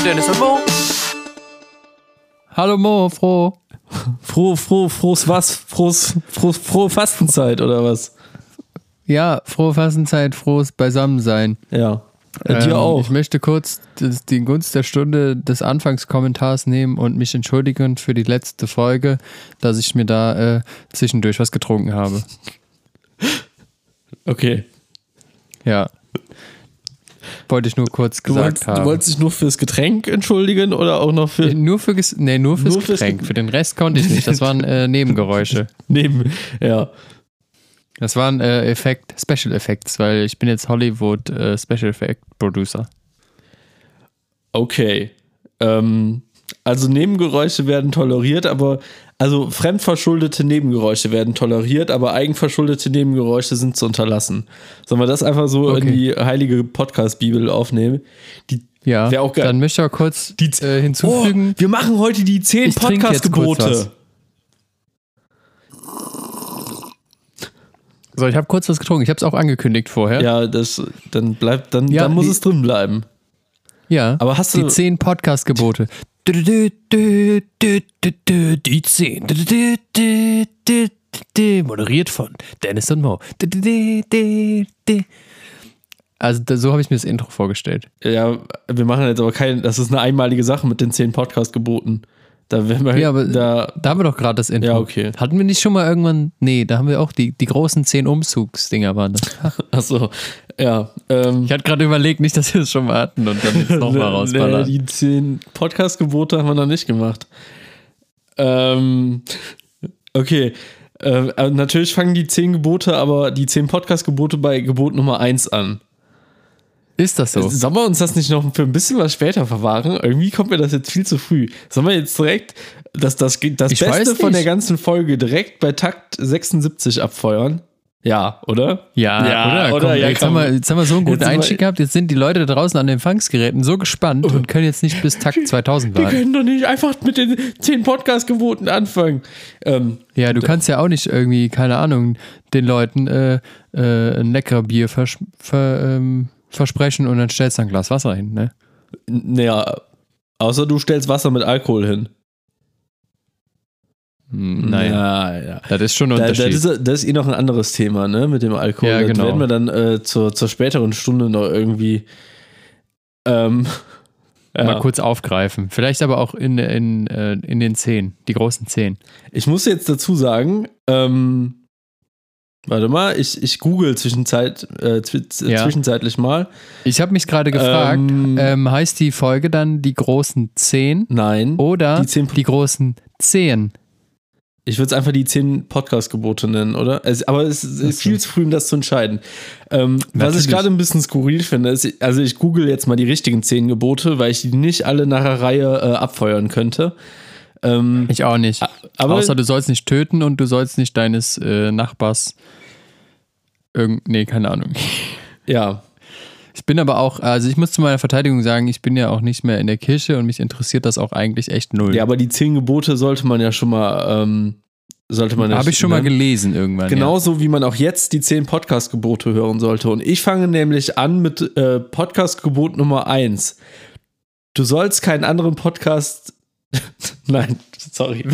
mit Dennis und Mo. Hallo Mo, froh. Froh, froh, frohes was? Frohes, froh, frohe Fastenzeit oder was? Ja, frohe Fastenzeit, frohes Beisammensein. Ja. Äh, dir Ähm, auch. Ich möchte kurz die Gunst der Stunde des Anfangskommentars nehmen und mich entschuldigen für die letzte Folge, dass ich mir da äh, zwischendurch was getrunken habe. Okay. Ja. Wollte ich nur kurz gesagt wolltest, haben. du wolltest dich nur fürs Getränk entschuldigen oder auch noch für Äh, nur, für, nee, nur fürs Nur fürs Getränk. Ge- Für den Rest konnte ich nicht. Das waren äh, Nebengeräusche. neben? Ja. Das waren äh, Effekt, Special Effects, weil ich bin jetzt Hollywood äh, Special Effect Producer. Okay. Ähm, also Nebengeräusche werden toleriert, aber also fremdverschuldete Nebengeräusche werden toleriert, aber eigenverschuldete Nebengeräusche sind zu unterlassen. Sollen wir das einfach so Okay. in die heilige Podcast-Bibel aufnehmen? Die, Ja, auch geil. dann möchte ich auch kurz Die- äh, oh, hinzufügen. wir machen heute die 10 Ich trinke jetzt kurz Podcast-Gebote. So, ich habe kurz was getrunken. Ich habe es auch angekündigt vorher. Ja, das, dann bleibt, dann, Ja, dann muss die- es drin bleiben. Ja, Aber hast die du- zehn Podcast-Gebote. Die zehn. Du, du, du, du, du, Moderiert von Dennis und Mo. Also so habe ich mir das Intro vorgestellt. Ja, wir machen jetzt aber kein, das ist eine einmalige Sache mit den 10 Podcast-Geboten. Da wir, Ja, aber da, da haben wir doch gerade das Intro. Ja, okay. Hatten wir nicht schon mal irgendwann. Nee, da haben wir auch die, die großen zehn Umzugsdinger waren das. achso, ja, ähm, Ich hatte gerade überlegt, nicht, dass wir es schon mal hatten und dann jetzt nochmal Nee, rausballern. die 10 Podcast-Gebote haben wir noch nicht gemacht. Ähm, okay. Ähm, äh, natürlich fangen die 10 Gebote, aber die 10 Podcast-Gebote bei Gebot Nummer 1 an. Ist das so? Sollen wir uns das nicht noch für ein bisschen was später verwahren? Irgendwie kommt mir das jetzt viel zu früh. Sollen wir jetzt direkt das, das, das Ich Beste weiß von der ganzen Folge direkt bei Takt 76 abfeuern? Ja, oder? Ja, Ja, oder? oder? Komm, Ja, jetzt, komm. haben wir, jetzt haben wir so einen guten Einstieg gehabt. Jetzt sind die Leute da draußen an den Empfangsgeräten so gespannt und können jetzt nicht bis Takt 2000 Wir warten. können doch nicht einfach mit den 10 Podcast-Geboten anfangen. Ähm, Ja, du kannst ja auch nicht irgendwie, keine Ahnung, den Leuten äh, äh, ein leckerer Bier vers ver, ähm, versprechen und dann stellst du ein Glas Wasser hin, ne? Naja, außer du stellst Wasser mit Alkohol hin. Hm, Naja, ja, ja. das ist schon ein Da, das, Unterschied. ist, das ist eh noch ein anderes Thema, ne, mit dem Alkohol. Ja, Das genau. werden wir dann äh, zur, zur späteren Stunde noch irgendwie ähm, ja. Mal kurz aufgreifen. Vielleicht aber auch in, in, äh, in den Zehn, die großen Zehn. Ich muss jetzt dazu sagen, ähm, warte mal, ich, ich google zwischenzeit, äh, Ja. zwischenzeitlich mal. Ich habe mich gerade gefragt, Ähm, ähm, heißt die Folge dann die großen Zehn Nein. oder Die die, zehn- großen Zehn? Ich würde es einfach die 10 Podcast-Gebote nennen, oder? Es, aber es ist viel zu früh, um das zu entscheiden. Ähm, was ich gerade ein bisschen skurril finde, ist, also ich google jetzt mal die richtigen 10 Gebote, weil ich die nicht alle nach der Reihe äh, abfeuern könnte. Ähm, Ich auch nicht. aber Außer du sollst nicht töten und du sollst nicht deines äh, Nachbars irgend nee, keine Ahnung. ja, Ich bin aber auch, also ich muss zu meiner Verteidigung sagen, ich bin ja auch nicht mehr in der Kirche und mich interessiert das auch eigentlich echt null. ja, aber die 10 Gebote sollte man ja schon mal, ähm, sollte man ja Habe ich schon mal ne? gelesen irgendwann. Genauso wie man auch jetzt die 10 Podcast-Gebote hören sollte. Und ich fange nämlich an mit äh, Podcast-Gebot Nummer 1. Du sollst keinen anderen Podcast. Nein, sorry.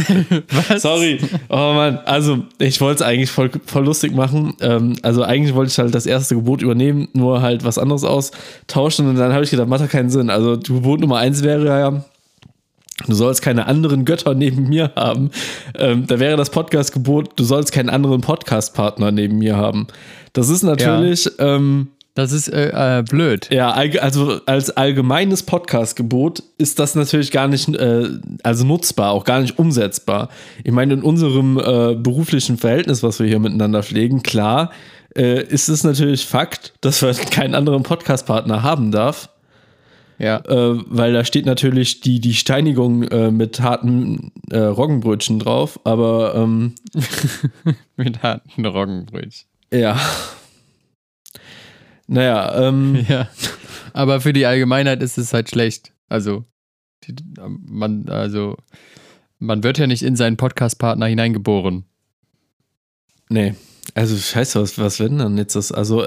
Was? Sorry. Oh Mann. Also, ich wollte es eigentlich voll, voll lustig machen. Ähm, also, eigentlich wollte ich halt das erste Gebot übernehmen, nur halt was anderes austauschen. Und dann habe ich gedacht, macht doch keinen Sinn. Also, Gebot Nummer 1 wäre ja. Du sollst keine anderen Götter neben mir haben. Ähm, da wäre das Podcast-Gebot, du sollst keinen anderen Podcast-Partner neben mir haben. Das ist natürlich, ähm, Das ist äh, äh, blöd. ja, also als allgemeines Podcast-Gebot ist das natürlich gar nicht, äh, also nutzbar, auch gar nicht umsetzbar. Ich meine, in unserem äh, beruflichen Verhältnis, was wir hier miteinander pflegen, klar, äh, ist es natürlich Fakt, dass man keinen anderen Podcast-Partner haben darf. Ja. Äh, weil da steht natürlich die, die Steinigung mit harten Roggenbrötchen drauf, aber ähm, Mit harten Roggenbrötchen. ja. Naja, ähm, Ja. Aber für die Allgemeinheit ist es halt schlecht. Also, die, man, also, man wird ja nicht in seinen Podcast-Partner hineingeboren. nee. Also, scheiße, was, was wenn dann jetzt das? Also,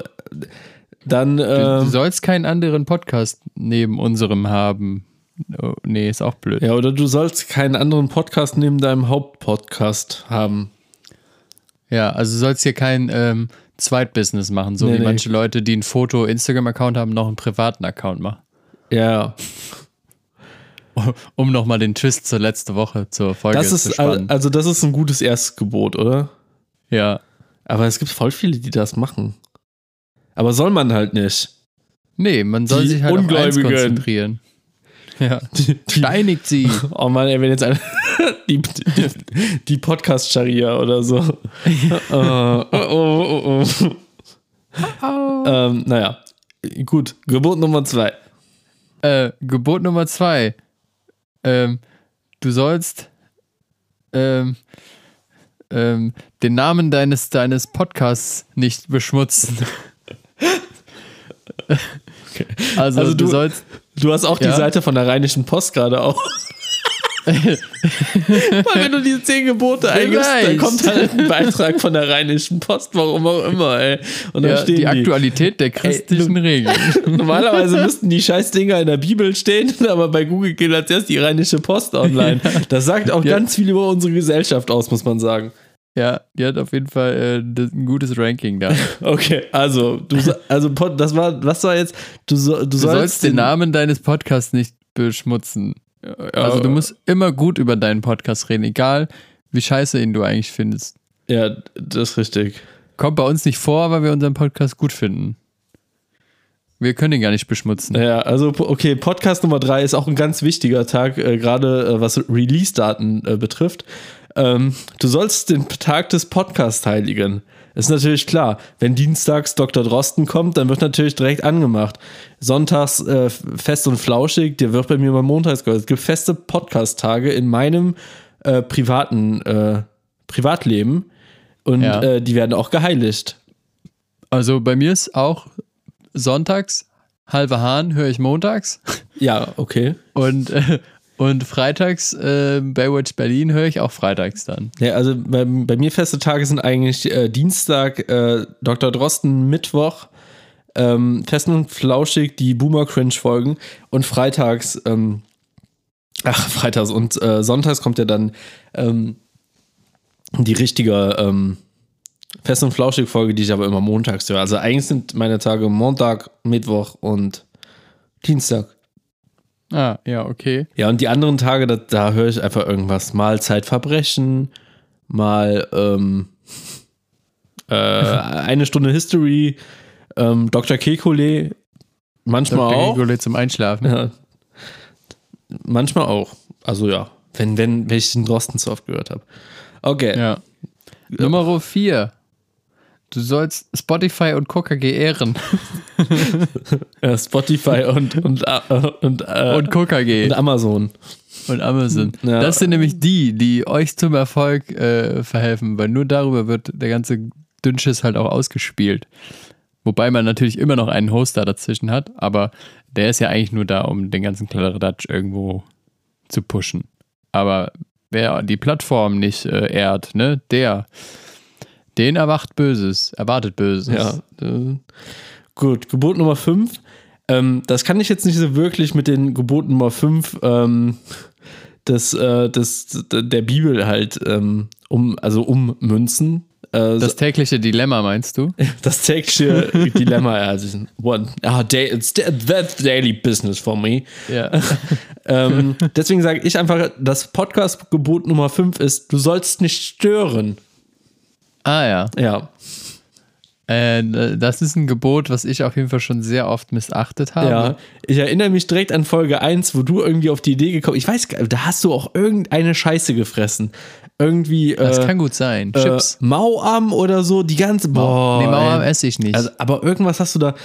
dann, Du, äh, du sollst keinen anderen Podcast neben unserem haben. Oh, nee, ist auch blöd. Ja, oder du sollst keinen anderen Podcast neben deinem Hauptpodcast haben. Ja, also du sollst hier kein ähm, Zweitbusiness machen, so Nee, wie nee. manche Leute, die ein Foto-Instagram-Account haben, noch einen privaten Account machen. Ja, Um nochmal den Twist zur letzten Woche zur Folge das zu ist spannen. also das ist ein gutes Erstgebot, oder? ja. Aber es gibt voll viele, die das machen. Aber soll man halt nicht. Nee, man soll Die sich halt auf eins Ungläubigen. konzentrieren. Ja. Steinigt sie. Oh Mann, ey, wenn jetzt eine, die, die, die Podcast-Scharia oder so. Äh, oh, oh, oh, oh. Ähm, naja, gut. Gebot Nummer zwei. Äh, Gebot Nummer zwei. Ähm, du sollst ähm, ähm, den Namen deines, deines Podcasts nicht beschmutzen. also, Also du, du- sollst. Du hast auch die Ja? Seite von der Rheinischen Post gerade auf. Weil wenn du die zehn Gebote eingibst, dann kommt halt ein Beitrag von der Rheinischen Post, warum auch immer, ey. Und Ja, stehen die die. Aktualität der christlichen Regeln. Normalerweise müssten die scheiß Dinger in der Bibel stehen, aber bei Google geht als erst die Rheinische Post online. Das sagt auch Ja. ganz viel über unsere Gesellschaft aus, muss man sagen. Ja, die hat auf jeden Fall äh, ein gutes Ranking da. Okay, also, du, so- also das war, was war jetzt? Du, so, du, Du sollst, sollst den Namen deines Podcasts nicht beschmutzen. Also du musst immer gut über deinen Podcast reden, egal wie scheiße ihn du eigentlich findest. Ja, das ist richtig. Kommt bei uns nicht vor, weil wir unseren Podcast gut finden. Wir können ihn gar nicht beschmutzen. Ja, also okay, Podcast Nummer drei ist auch ein ganz wichtiger Tag, äh, gerade äh, was Release-Daten äh, betrifft. Ähm, du sollst den Tag des Podcasts heiligen. Ist natürlich klar, wenn dienstags Dr. Drosten kommt, dann wird natürlich direkt angemacht. Sonntags äh, fest und flauschig, der wird bei mir mal montags gehört. Es gibt feste Podcast-Tage in meinem äh, privaten äh, Privatleben und Ja. äh, die werden auch geheiligt. Also bei mir ist auch sonntags, halber Hahn höre ich montags Ja, okay. und, äh, und freitags äh, Baywatch Berlin höre ich auch freitags dann. Ja, also bei, bei mir feste Tage sind eigentlich äh, Dienstag äh, Dr. Drosten, Mittwoch ähm, fest und flauschig die Boomer Cringe Folgen und freitags, ähm, ach, freitags und äh, sonntags kommt ja dann ähm, die richtige ähm, fest und flauschig Folge, die ich aber immer montags höre. Also eigentlich sind meine Tage Montag, Mittwoch und Dienstag. Ah, ja, okay. Ja, und die anderen Tage, da, da höre ich einfach irgendwas. Mal Zeitverbrechen, mal ähm, äh, eine Stunde History, ähm, Dr. Kekulé, manchmal Dr. auch. Gigole zum Einschlafen. Ja. Manchmal auch. Also ja, wenn, wenn, wenn ich den Drosten zu oft gehört habe. Okay. Ja. Nummer 4. Du sollst Spotify und KKG ehren. Äh, Spotify und, und, äh, und, äh, Und KKG. und Amazon. und Amazon. Ja. Das sind nämlich die, die euch zum Erfolg äh, verhelfen, weil nur darüber wird der ganze Dünnschiss halt auch ausgespielt. Wobei man natürlich immer noch einen Hoster dazwischen hat, aber der ist ja eigentlich nur da, um den ganzen Kladderadatsch irgendwo zu pushen. Aber wer die Plattform nicht äh, ehrt, ne, der, den erwacht Böses, erwartet Böses. Ja. Äh, gut, Gebot Nummer 5. Ähm, das kann ich jetzt nicht so wirklich mit den Geboten Nummer 5 ähm, des, äh, des, der Bibel halt ähm, um, also ummünzen. Äh, Das tägliche Dilemma, meinst du? das tägliche Dilemma, also one, ah, day, it's that's daily business for me. Ja. Ähm, deswegen sage ich einfach, das Podcast-Gebot Nummer 5 ist, du sollst nicht stören. Ah ja. Ja. Äh, das ist ein Gebot, was ich auf jeden Fall schon sehr oft missachtet habe. Ja, ich erinnere mich direkt an Folge 1, wo du irgendwie auf die Idee gekommen ich weiß da hast du auch irgendeine Scheiße gefressen. Irgendwie Das äh, kann gut sein. äh, Chips. Mauam oder so, die ganze Boah, nee, ey. esse ich nicht. Also, aber irgendwas hast du da,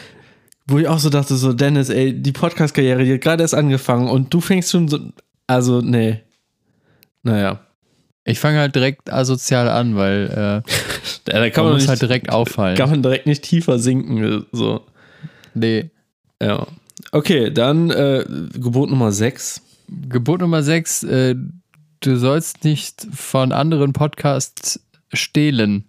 wo ich auch so dachte, so Dennis, ey, die Podcast-Karriere, die hat gerade erst angefangen und du fängst schon so, also nee. Naja. Ich fange halt direkt asozial an, weil äh, Ja, da man, kann man, muss nicht, halt direkt auffallen. kann man direkt nicht tiefer sinken, so. Nee. Ja. Okay, dann äh, Gebot Nummer 6. Gebot Nummer 6, äh, du sollst nicht von anderen Podcasts stehlen.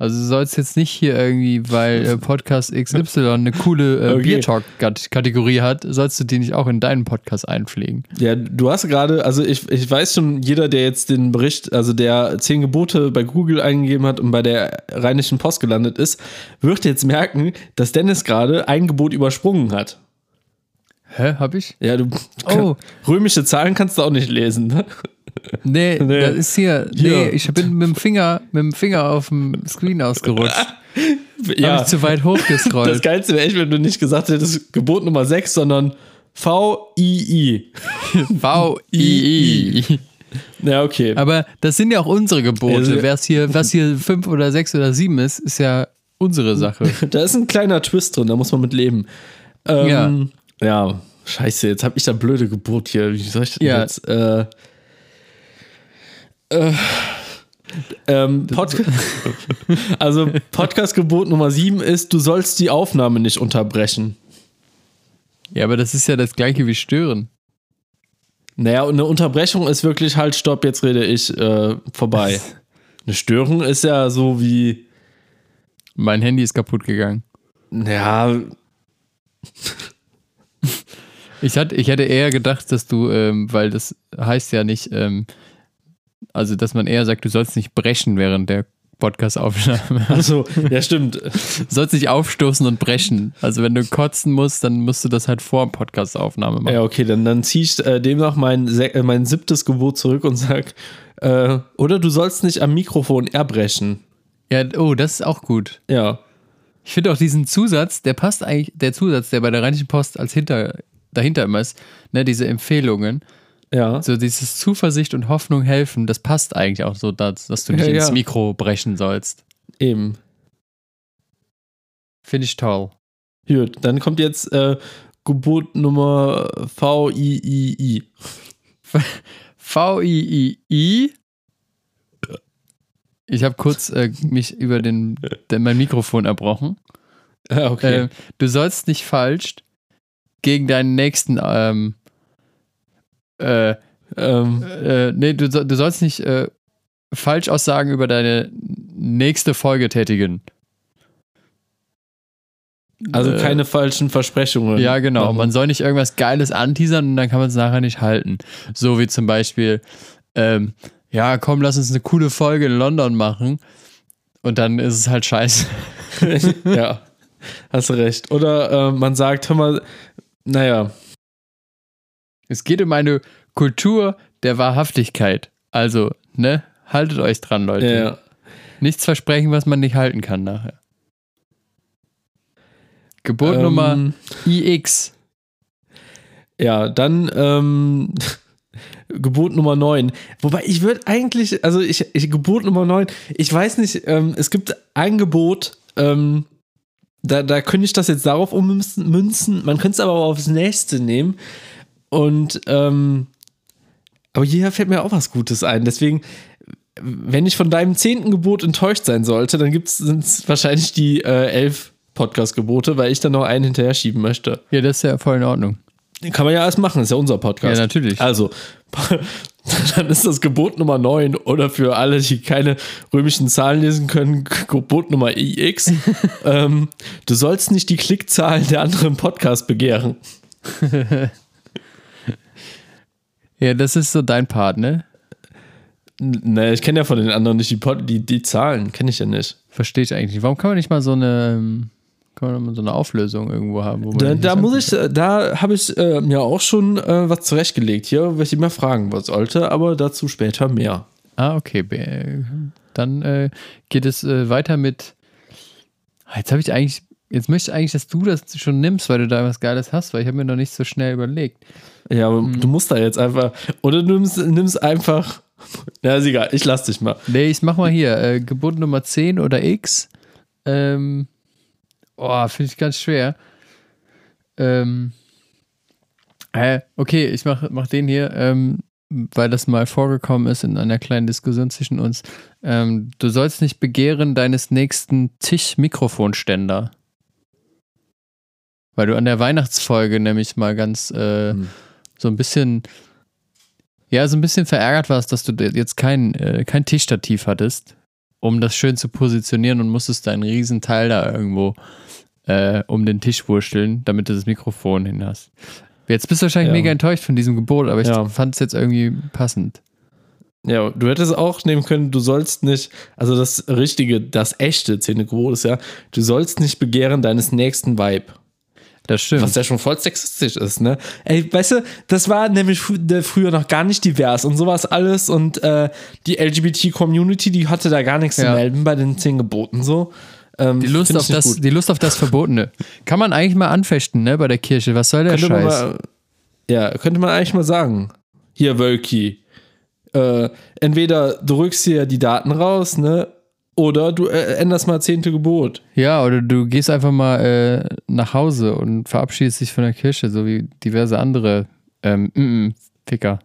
Also du sollst jetzt nicht hier irgendwie, weil äh, Podcast XY eine coole äh, Okay. Biertalk-Kategorie hat, sollst du die nicht auch in deinen Podcast einpflegen. Ja, du hast gerade, also ich, ich weiß schon, jeder, der jetzt den Bericht, also der zehn Gebote bei Google eingegeben hat und bei der Rheinischen Post gelandet ist, wird jetzt merken, dass Dennis gerade ein Gebot übersprungen hat. Hä, hab ich? Ja, du Oh. römische Zahlen kannst du auch nicht lesen. Ne? Nee, Nee. das ist hier. Nee, Hier. ich bin mit dem Finger, mit dem Finger auf dem Screen ausgerutscht. Ja, Hab ich zu weit das hochgescrollt. Geilste wäre echt, wenn du nicht gesagt hättest, Gebot Nummer 6, sondern V-I-I. V-I-I. Ja, okay. Aber das sind ja auch unsere Gebote. Also- Wer's hier, was hier fünf oder sechs oder sieben ist, ist ja unsere Sache. Da ist ein kleiner Twist drin, da muss man mit leben. Ähm, ja. Ja, scheiße, jetzt habe ich da blöde Gebot hier. Wie soll ich das Ja. jetzt? Äh, äh, ähm, Pod also Podcast-Gebot Nummer 7 ist, du sollst die Aufnahme nicht unterbrechen. Ja, aber das ist ja das gleiche wie stören. Naja, und eine Unterbrechung ist wirklich halt, stopp, jetzt rede ich äh, vorbei. Eine Störung ist ja so wie, Mein Handy ist kaputt gegangen. ja, Ich, hatte, ich hätte eher gedacht, dass du, ähm, weil das heißt ja nicht, ähm, also dass man eher sagt, du sollst nicht brechen während der Podcast-Aufnahme. also, ja, stimmt. Du sollst nicht aufstoßen und brechen. Also wenn du kotzen musst, dann musst du das halt vor Podcast-Aufnahme machen. Ja, okay, dann, dann ziehe ich äh, demnach mein, äh, mein siebtes Gebot zurück und sag, äh, oder du sollst nicht am Mikrofon erbrechen. Ja, oh, das ist auch gut. Ja. Ich finde auch diesen Zusatz, der passt eigentlich, der Zusatz, der bei der Rheinischen Post als hinter, dahinter immer ist, ne, diese Empfehlungen, Ja. so dieses Zuversicht und Hoffnung helfen, das passt eigentlich auch so, dass, dass du nicht Ja, ins. Mikro brechen sollst. Eben. Finde ich toll. Gut, dann kommt jetzt äh, Gebot Nummer V-I-I-I. V-I-I-I. Ich habe kurz äh, mich über den, den, mein Mikrofon erbrochen. Ah, okay. Äh, du sollst nicht falsch gegen deinen nächsten, ähm, äh, ähm, äh, nee, du, du sollst nicht äh, Falschaussagen über deine nächste Folge tätigen. also äh, keine falschen Versprechungen. Ja, genau. machen. Man soll nicht irgendwas Geiles anteasern und dann kann man es nachher nicht halten. So wie zum Beispiel, ähm, ja, komm, lass uns eine coole Folge in London machen. Und dann ist es halt scheiße. ja, hast du recht. Oder äh, man sagt, hör mal, naja, Es geht um eine Kultur der Wahrhaftigkeit. Also, ne? Haltet euch dran, Leute. ja. Nichts versprechen, was man nicht halten kann nachher. Gebot Ähm, Nummer IX. Ja, dann ähm, Gebot Nummer 9. Wobei ich würde eigentlich, also ich, ich Gebot Nummer 9, ich weiß nicht, ähm, es gibt ein Gebot, ähm, da, da könnte ich das jetzt darauf ummünzen, münzen, man könnte es aber auch aufs nächste nehmen. Und ähm, aber hier fällt mir auch was Gutes ein. Deswegen, wenn ich von deinem zehnten Gebot enttäuscht sein sollte, dann sind es wahrscheinlich die äh, elf Podcast-Gebote, weil ich dann noch einen hinterher schieben möchte. Ja, das ist ja voll in Ordnung. Kann man ja alles machen, ist ja unser Podcast. Ja, natürlich. Also, dann ist das Gebot Nummer 9 oder für alle, die keine römischen Zahlen lesen können, Gebot Nummer IX. ähm, du sollst nicht die Klickzahlen der anderen Podcast begehren. Ja, das ist so dein Part, ne? Ne, ich kenne ja von den anderen nicht die, Pod die, die Zahlen, kenne ich ja nicht. Verstehe ich eigentlich nicht. Warum kann man nicht mal so eine, ähm, kann man mal so eine Auflösung irgendwo haben? Wo man Da, da muss ich, äh, da habe ich äh, mir auch schon äh, was zurechtgelegt hier, was ich mal fragen sollte, aber dazu später mehr. Ah, okay. Dann äh, geht es äh, weiter mit. Ah, Jetzt habe ich eigentlich. Jetzt möchte ich eigentlich, dass du das schon nimmst, weil du da was Geiles hast, weil ich habe mir noch nicht so schnell überlegt. Ja, aber du musst da jetzt einfach, oder du nimmst, nimmst einfach, ja, ist egal, ich lass dich mal. Nee, ich mach mal hier. Äh, Gebot Nummer 10 oder X. Ähm, oh, finde ich ganz schwer. Ähm, äh, okay, ich mach, mach den hier, ähm, weil das mal vorgekommen ist in einer kleinen Diskussion zwischen uns. Ähm, du sollst nicht begehren deines nächsten Tisch-Mikrofonständer. Weil du an der Weihnachtsfolge nämlich mal ganz äh, Hm. so ein bisschen, ja, so ein bisschen verärgert warst, dass du jetzt kein, äh, kein Tischstativ hattest. um das schön zu positionieren und musstest da einen riesen Teil da irgendwo äh, um den Tisch wursteln, damit du das Mikrofon hin hast. Jetzt bist du wahrscheinlich Ja. mega enttäuscht von diesem Gebot, aber ich Ja. fand es jetzt irgendwie passend. Ja, du hättest auch nehmen können, du sollst nicht, also das richtige, das echte Zähnegebot ist ja, du sollst nicht begehren deines nächsten Vibe. Das stimmt. Was ja schon voll sexistisch ist, ne? Ey, weißt du, das war nämlich früher noch gar nicht divers und sowas alles und äh, die LGBT-Community, die hatte da gar nichts Ja. zu melden bei den zehn Geboten so. Ähm, Die Lust, auf das, gut. die Lust auf das Verbotene. Kann man eigentlich mal anfechten, ne, bei der Kirche. Was soll der könnte Scheiß? mal, ja, könnte man eigentlich mal sagen. Hier, Wölki. Äh, entweder du rückst hier die Daten raus, ne? Oder du äh, änderst mal zehnte Gebot. Ja, oder du gehst einfach mal äh, nach Hause und verabschiedest dich von der Kirche, so wie diverse andere ähm, mm, mm, Ficker.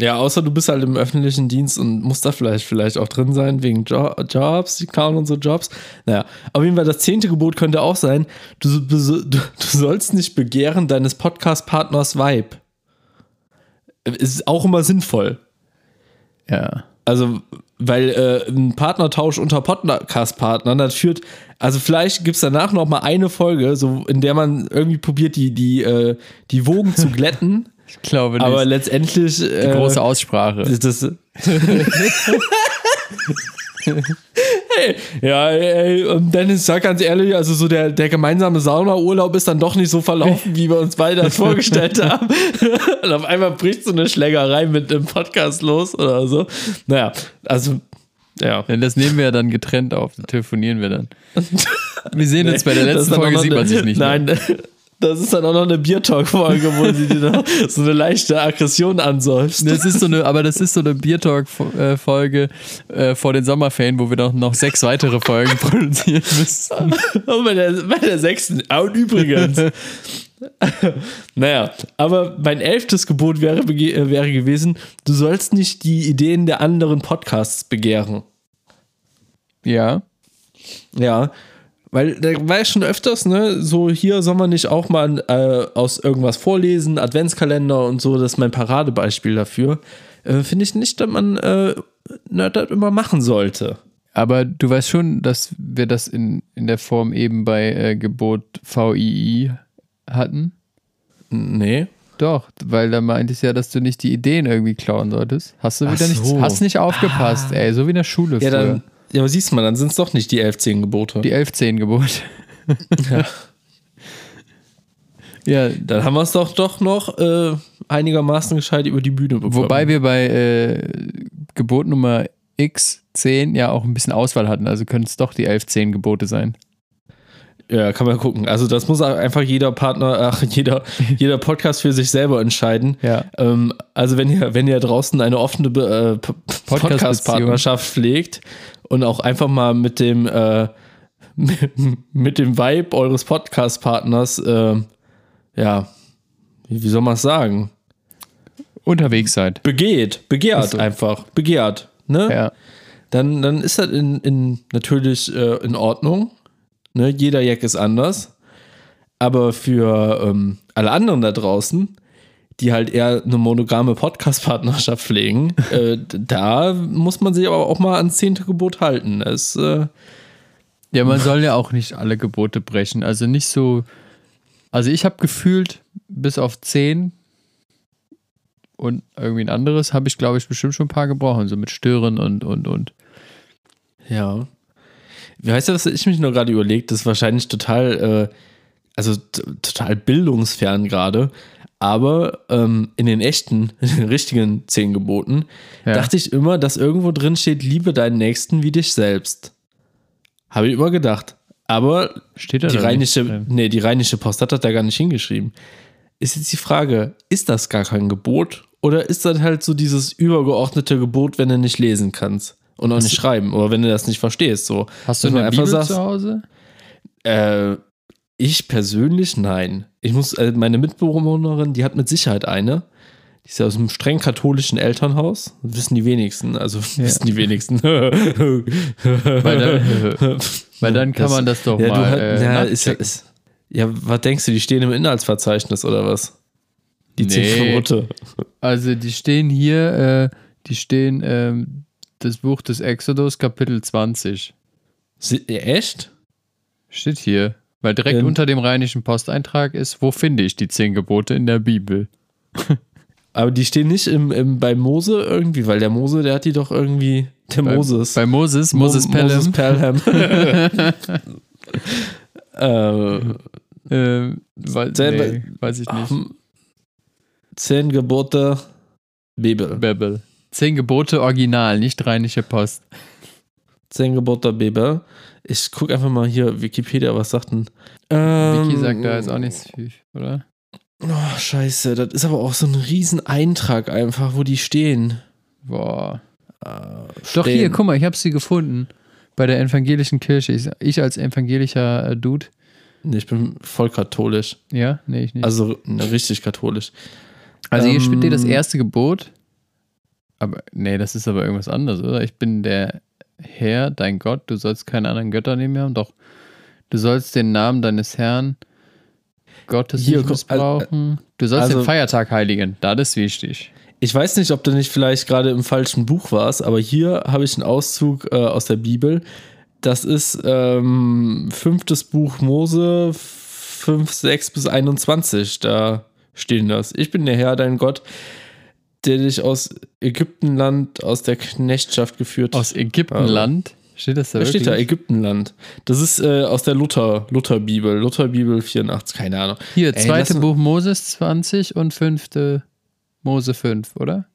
Ja, außer du bist halt im öffentlichen Dienst und musst da vielleicht, vielleicht auch drin sein, wegen jo Jobs, die klauen und so Jobs. Naja, auf jeden Fall das zehnte Gebot könnte auch sein, du, du, du, du sollst nicht begehren deines Podcast-Partners Vibe. Ist auch immer sinnvoll. Ja. Also, weil äh, ein Partnertausch unter Podcast-Partnern, das führt, also vielleicht gibt es danach noch mal eine Folge, so in der man irgendwie probiert, die, die, äh, die Wogen zu glätten, Ich glaube nicht. aber letztendlich. Die Äh, große Aussprache. das. hey, ja, ey, und Dennis, sag ganz ehrlich, also so der, der gemeinsame Saunaurlaub ist dann doch nicht so verlaufen, wie wir uns beide das vorgestellt haben. und auf einmal bricht so eine Schlägerei mit dem Podcast los oder so. Naja, also, ja. Denn das nehmen wir ja dann getrennt auf, telefonieren wir dann. Wir sehen uns bei der letzten Folge, sieht man sich nicht. Nein, das ist dann auch noch eine Biertalk-Folge, wo sie dir noch so eine leichte Aggression ansäufst. Das ist so eine, aber das ist so eine Biertalk-Folge äh, vor den Sommerferien, wo wir doch noch sechs weitere Folgen produzieren müssen. Und bei der, bei der sechsten. Und übrigens. naja, aber mein elftes Gebot wäre, äh, wäre gewesen, du sollst nicht die Ideen der anderen Podcasts begehren. Ja. Ja, weil da war ja schon öfters, ne, so hier soll man nicht auch mal äh, aus irgendwas vorlesen, Adventskalender und so, das ist mein Paradebeispiel dafür. Äh, Finde ich nicht, dass man äh, na, das immer machen sollte. Aber du weißt schon, dass wir das in, in der Form eben bei äh, Gebot VII hatten? Nee. Doch, weil da meintest ja, dass du nicht die Ideen irgendwie klauen solltest. Hast du Ach wieder nicht, so. hast nicht aufgepasst, ey, so wie in der Schule Ja, früher. dann, ja, aber siehst du mal, dann sind es doch nicht die elf, zehn Gebote. Die 11-10 Gebot. Ja. ja, Dann haben wir es doch doch noch äh, einigermaßen gescheit über die Bühne bekommen. wobei wir bei äh, Gebot Nummer X10 ja auch ein bisschen Auswahl hatten, also können es doch die 11-10 Gebote sein. Ja, kann man gucken. Also das muss einfach jeder Partner, ach, jeder, jeder Podcast für sich selber entscheiden. Ja. Ähm, also wenn ihr, wenn ihr draußen eine offene Be- äh. Podcast-Partnerschaft pflegt und auch einfach mal mit dem, äh, mit dem Vibe eures Podcast-Partners, äh, ja, wie, wie soll man es sagen? Unterwegs seid. Begeht, begehrt so. einfach, begehrt, ne? Ja. dann, dann ist das in, in, natürlich äh, in Ordnung. Ne? Jeder Jack ist anders. Aber für ähm, alle anderen da draußen, die halt eher eine monogame Podcast-Partnerschaft pflegen, äh, da muss man sich aber auch mal ans zehnte Gebot halten. Es, äh, Ja, man soll ja auch nicht alle Gebote brechen. Also nicht so. Also ich habe gefühlt, bis auf 10 und irgendwie ein anderes, habe ich, glaube ich, bestimmt schon ein paar gebrochen. So mit Stören und, und, und. ja. Wie heißt das, was ich mich nur gerade überlegt? Das ist wahrscheinlich total, äh, also total bildungsfern gerade. Aber ähm, in den echten, in den richtigen zehn Geboten, Ja. dachte ich immer, dass irgendwo drin steht, liebe deinen Nächsten wie dich selbst. Habe ich immer gedacht. Aber Steht da die da rheinische, nicht nee, die rheinische Post hat das da gar nicht hingeschrieben. Ist jetzt die Frage, ist das gar kein Gebot? Oder ist das halt so dieses übergeordnete Gebot, wenn du nicht lesen kannst und auch nicht schreiben oder wenn du das nicht verstehst? So. Hast du man eine einfach Bibel sagt, zu Hause? Äh, ich persönlich nein. Ich muss, äh, meine Mitbewohnerin, die hat mit Sicherheit eine. Die ist ja aus einem streng katholischen Elternhaus. Das wissen die wenigsten. Also wissen die wenigsten. Weil dann, weil dann kann Das- man das doch ja, mal. du halt, äh, ja, ist, ja, ist, ja, was denkst du, die stehen im Inhaltsverzeichnis oder was? Die Nee. zehn Gebote. Also die stehen hier, äh, die stehen ähm, das Buch des Exodus, Kapitel 20. Sie, echt? Steht hier. Weil direkt Ähm. unter dem rheinischen Posteintrag ist, wo finde ich die zehn Gebote in der Bibel? Aber die stehen nicht im, im, bei Mose irgendwie, weil der Mose, der hat die doch irgendwie. Der Bei- Moses. Bei Moses, Mo- Moses Pelham. Moses Pelham. äh, Äh, weil, nee, weiß ich nicht. zehn Gebote Bibel. Bibel. Zehn Gebote original, nicht rheinische Post. Zehn Gebote Bibel. Ich gucke einfach mal hier Wikipedia, was sagt denn. Ähm, Vicky sagt da jetzt auch nichts viel, oder? Oh, scheiße, das ist aber auch so ein riesen Eintrag einfach, wo die stehen. Boah. Äh, Doch stehen. hier, guck mal, ich habe sie gefunden. Bei der evangelischen Kirche. Ich, ich als evangelischer äh, Dude. Nee, ich bin voll katholisch. Ja? Nee, ich nicht. Also ne, richtig katholisch. Also hier Ähm, steht das erste Gebot. Aber nee, das ist aber irgendwas anderes, oder? Ich bin der Herr, dein Gott, du sollst keine anderen Götter neben mir haben. Doch, du sollst den Namen deines Herrn Gottes Hier, nicht guck, missbrauchen. Du sollst also- den Feiertag heiligen. Das ist wichtig. Ich weiß nicht, ob du nicht vielleicht gerade im falschen Buch warst, aber hier habe ich einen Auszug äh, aus der Bibel. Das ist ähm, fünftes Buch Mose 5, 6 bis 21. Da stehen das. Ich bin der Herr, dein Gott, der dich aus Ägyptenland, aus der Knechtschaft geführt Aus Ägyptenland. Steht das da Da wirklich? steht da Ägyptenland. Das ist äh, aus der Luther, Lutherbibel, Lutherbibel 84, keine Ahnung. Hier, Ey, zweite Buch Moses 20 und fünfte Mose 5, oder?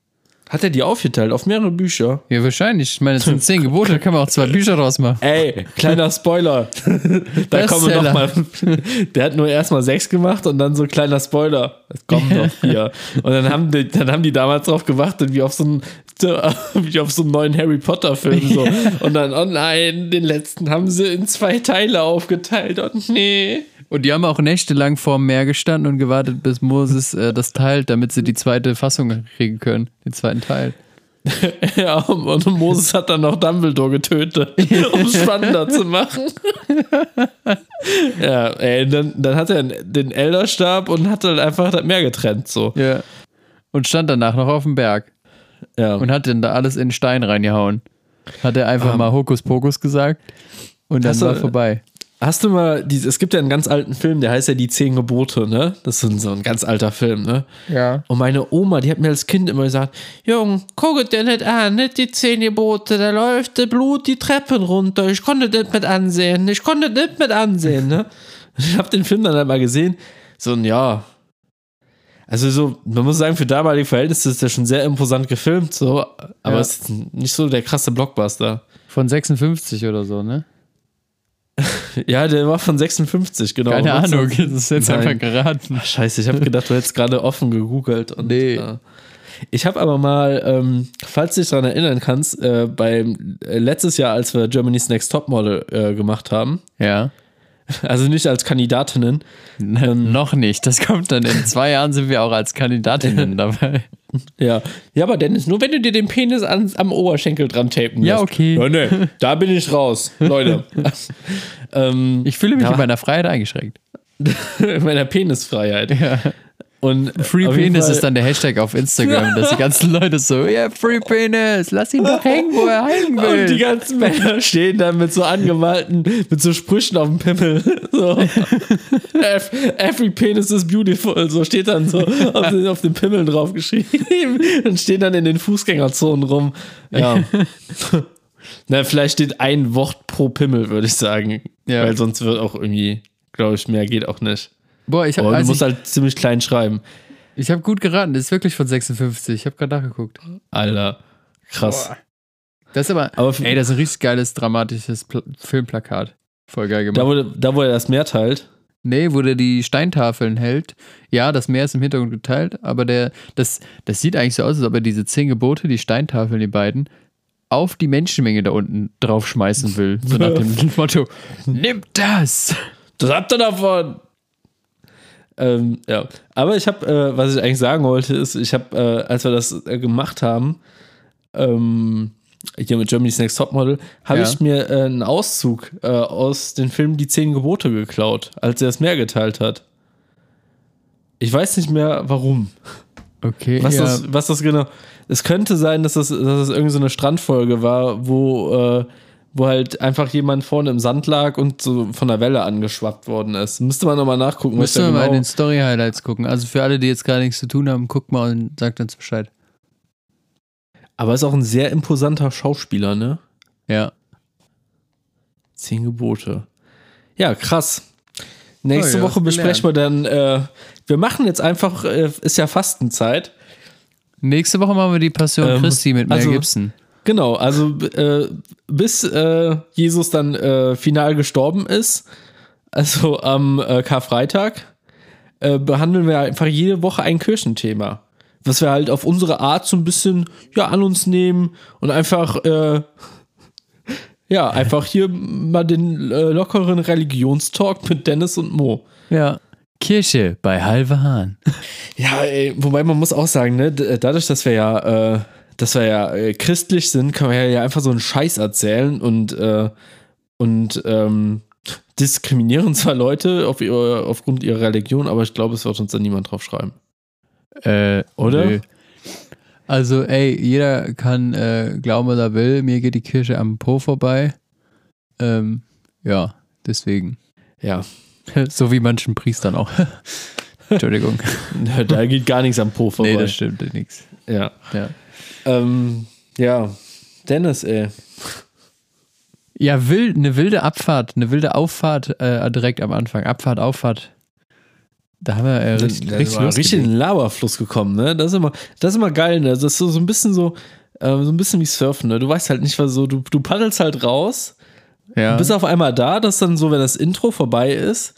Hat er die aufgeteilt auf mehrere Bücher? Ja, wahrscheinlich. Ich meine, es sind zehn Gebote, da kann man auch zwei Bücher draus machen. Ey, kleiner Spoiler. da kommen wir Bestseller. noch mal. Der hat nur erstmal sechs gemacht und dann so kleiner Spoiler. Es kommen noch vier. Und dann haben die, dann haben die damals drauf gewartet, wie auf so einen, wie auf so einen neuen Harry Potter Film so. Und dann, oh nein, den letzten haben sie in zwei Teile aufgeteilt. Und nee. Und die haben auch nächtelang vorm Meer gestanden und gewartet, bis Moses äh, das teilt, damit sie die zweite Fassung kriegen können, den zweiten Teil. Ja, und Moses hat dann noch Dumbledore getötet, um es spannender zu machen. ja, ey, dann, dann hat er den Elderstab und hat halt einfach das Meer getrennt, so. Ja. Und stand danach noch auf dem Berg Ja. und hat dann da alles in den Stein reingehauen. Hat er einfach Ähm. mal Hokuspokus gesagt und dann war vorbei. Hast du mal, diese, es gibt ja einen ganz alten Film, der heißt ja Die Zehn Gebote, ne? Das ist so ein ganz alter Film, ne? Ja. Und meine Oma, die hat mir als Kind immer gesagt, Jung, guck dir nicht an, nicht die zehn Gebote, da läuft der Blut die Treppen runter, ich konnte das nicht mit ansehen, ich konnte das nicht mit ansehen, ne? Ich hab den Film dann halt mal gesehen, so ein ja. Also so, man muss sagen, für damalige Verhältnisse ist der schon sehr imposant gefilmt, so, aber Ja. es ist nicht so der krasse Blockbuster. Von 56 oder so, ne? Ja, der war von 56, genau. Keine Was- Ahnung, das ist jetzt Nein. einfach geraten. Ach, scheiße, ich habe gedacht, du hättest gerade offen gegoogelt. Und, Nee. Äh, ich habe aber mal, ähm, falls du dich daran erinnern kannst, äh, beim äh, letztes Jahr, als wir Germany's Next Topmodel äh, gemacht haben, Ja. also nicht als Kandidatinnen, N noch nicht. Das kommt dann in zwei Jahren sind wir auch als Kandidatinnen dabei. Ja, ja, aber Dennis, nur wenn du dir den Penis an, am Oberschenkel dran tapen Ja, lässt. okay. Ja, nee, da bin ich raus, Leute. ähm, Ich fühle mich in meiner Freiheit eingeschränkt. in meiner Penisfreiheit. Ja. Und Free auf Penis ist dann der Hashtag auf Instagram, dass die ganzen Leute so, ja, Free Penis, lass ihn doch hängen, wo er hängen Und die will. ganzen Männer stehen dann mit so angemalten, mit so Sprüchen auf dem Pimmel. So. Ev- Every penis is beautiful. So steht dann so auf den, auf den Pimmeln draufgeschrieben. Und stehen dann in den Fußgängerzonen rum. Ja. Na, vielleicht steht ein Wort pro Pimmel, würde ich sagen. Ja. Weil sonst wird auch irgendwie, glaube ich, mehr geht auch nicht. Boah, ich Aber habe du also musst ich, halt ziemlich klein schreiben. ich hab gut geraten, das ist wirklich von 56. Ich habe gerade nachgeguckt. Alter. Krass. Boah. Das ist aber, Aber ey, das ist ein richtig geiles, dramatisches Pl Filmplakat. Voll geil gemacht. da, wo, da, wo er das Meer teilt, Nee, wo der die Steintafeln hält. Ja, das Meer ist im Hintergrund geteilt, aber der, das, das sieht eigentlich so aus, als ob er diese zehn Gebote, die Steintafeln, die beiden, auf die Menschenmenge da unten draufschmeißen will. So nach dem Motto: Nimm das! Das habt ihr davon. Ähm, ja, aber ich habe, äh, was ich eigentlich sagen wollte, ist, ich habe, äh, als wir das äh, gemacht haben, ähm, hier mit Germany's Next Topmodel, habe Ja. ich mir äh, einen Auszug äh, aus dem Film Die Zehn Gebote geklaut, als er das Meer geteilt hat. Ich weiß nicht mehr warum. Okay, Was, ja. das, was das genau. Es könnte sein, dass das, dass das irgendeine so eine Strandfolge war, wo, äh, wo halt einfach jemand vorne im Sand lag und so von der Welle angeschwappt worden ist. Müsste man nochmal nachgucken, was Müssen da wir mal in genau. den Story-Highlights gucken. Also für alle, die jetzt gerade nichts zu tun haben, guckt mal und sagt uns Bescheid. Aber ist auch ein sehr imposanter Schauspieler, ne? Ja. Zehn Gebote. Ja, krass. Nächste Oh ja, Woche besprechen wir dann, äh, wir machen jetzt einfach, äh, ist ja Fastenzeit. Nächste Woche machen wir die Passion Ähm, Christi mit Mel also- Gibson. Genau, also äh, bis äh, Jesus dann äh, final gestorben ist, also am äh, Karfreitag, äh, behandeln wir einfach jede Woche ein Kirchenthema. Was wir halt auf unsere Art so ein bisschen ja, an uns nehmen und einfach, äh, ja, einfach hier mal den lockeren Religionstalk mit Dennis und Mo. Ja. Kirche bei Halve Hahn. Ja, ey, wobei man muss auch sagen, ne, dadurch, dass wir ja, dass wir ja äh, christlich sind, können wir ja einfach so einen Scheiß erzählen und, äh, und ähm, diskriminieren zwar Leute auf ihre, aufgrund ihrer Religion, aber ich glaube, es wird uns da niemand drauf schreiben. Äh, Oder? nö. Also, ey, jeder kann äh, glauben, was er will. Mir geht die Kirche am Po vorbei. Ähm, ja, deswegen. Ja, so wie manchen Priestern auch. Entschuldigung. da geht gar nichts am Po vorbei. Nee, das stimmt nichts. ja. Ja. Ähm, ja, Dennis, ey. Ja, wild, eine wilde Abfahrt, eine wilde Auffahrt äh, direkt am Anfang. Abfahrt, Auffahrt. Da haben wir äh, richtig, richtig, richtig in den Laberfluss gekommen, ne? Das ist immer, das ist immer geil, ne? Das ist so, so ein bisschen so, äh, so ein bisschen wie Surfen, ne? Du weißt halt nicht, was so, du, du paddelst halt raus, Ja. bist auf einmal da, das ist dann so, wenn das Intro vorbei ist.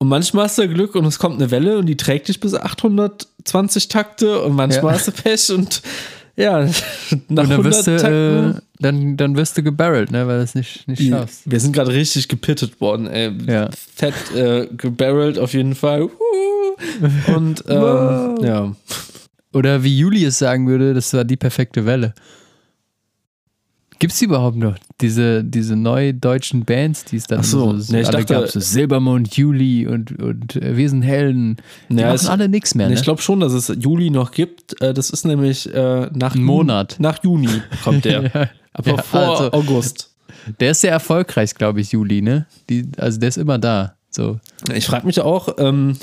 Und manchmal hast du Glück und es kommt eine Welle und die trägt dich bis 820 Takte und manchmal Ja. hast du Pech und ja, nach Und dann 100 wirst du, äh, dann, dann wirst du gebarrelt, ne, weil du es nicht, nicht schaffst. wir sind gerade richtig gepittet worden, ey. Ja. Fett äh, gebarrelt auf jeden Fall. Und ähm, ja. Oder wie Julius sagen würde, das war die perfekte Welle. Gibt es überhaupt noch diese, diese neudeutschen Bands, die es dann Ach so, so, nee, ich alle dachte- gab? Silbermond, Juli und, und äh, Wir sind Helden. Die Ja, machen es- alle nichts mehr, Nee, ne? Ich glaube schon, dass es Juli noch gibt. Äh, Das ist nämlich äh, nach Ein Juni- Monat. Nach Juni kommt der. Ja. Aber Ja, vor also- August. Der ist sehr erfolgreich, glaube ich, Juli, ne? Die, also der ist immer da. So. Ich frage mich auch, ähm,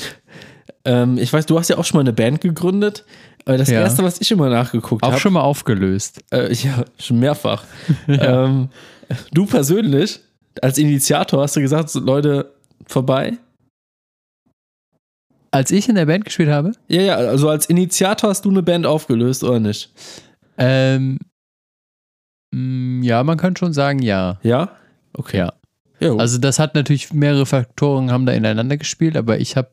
ähm, ich weiß, du hast ja auch schon mal eine Band gegründet. Aber das Ja. erste, was ich immer nachgeguckt Auch habe, schon mal aufgelöst. äh, ja, schon mehrfach. ähm, du persönlich, als Initiator, hast du gesagt, Leute, vorbei? Als ich in der Band gespielt habe, Ja, ja, also als Initiator hast du eine Band aufgelöst, oder nicht? ähm, mh, ja, man kann schon sagen, ja. Ja? Okay. Ja. Jo. Also das hat natürlich mehrere Faktoren haben da ineinander gespielt, aber ich habe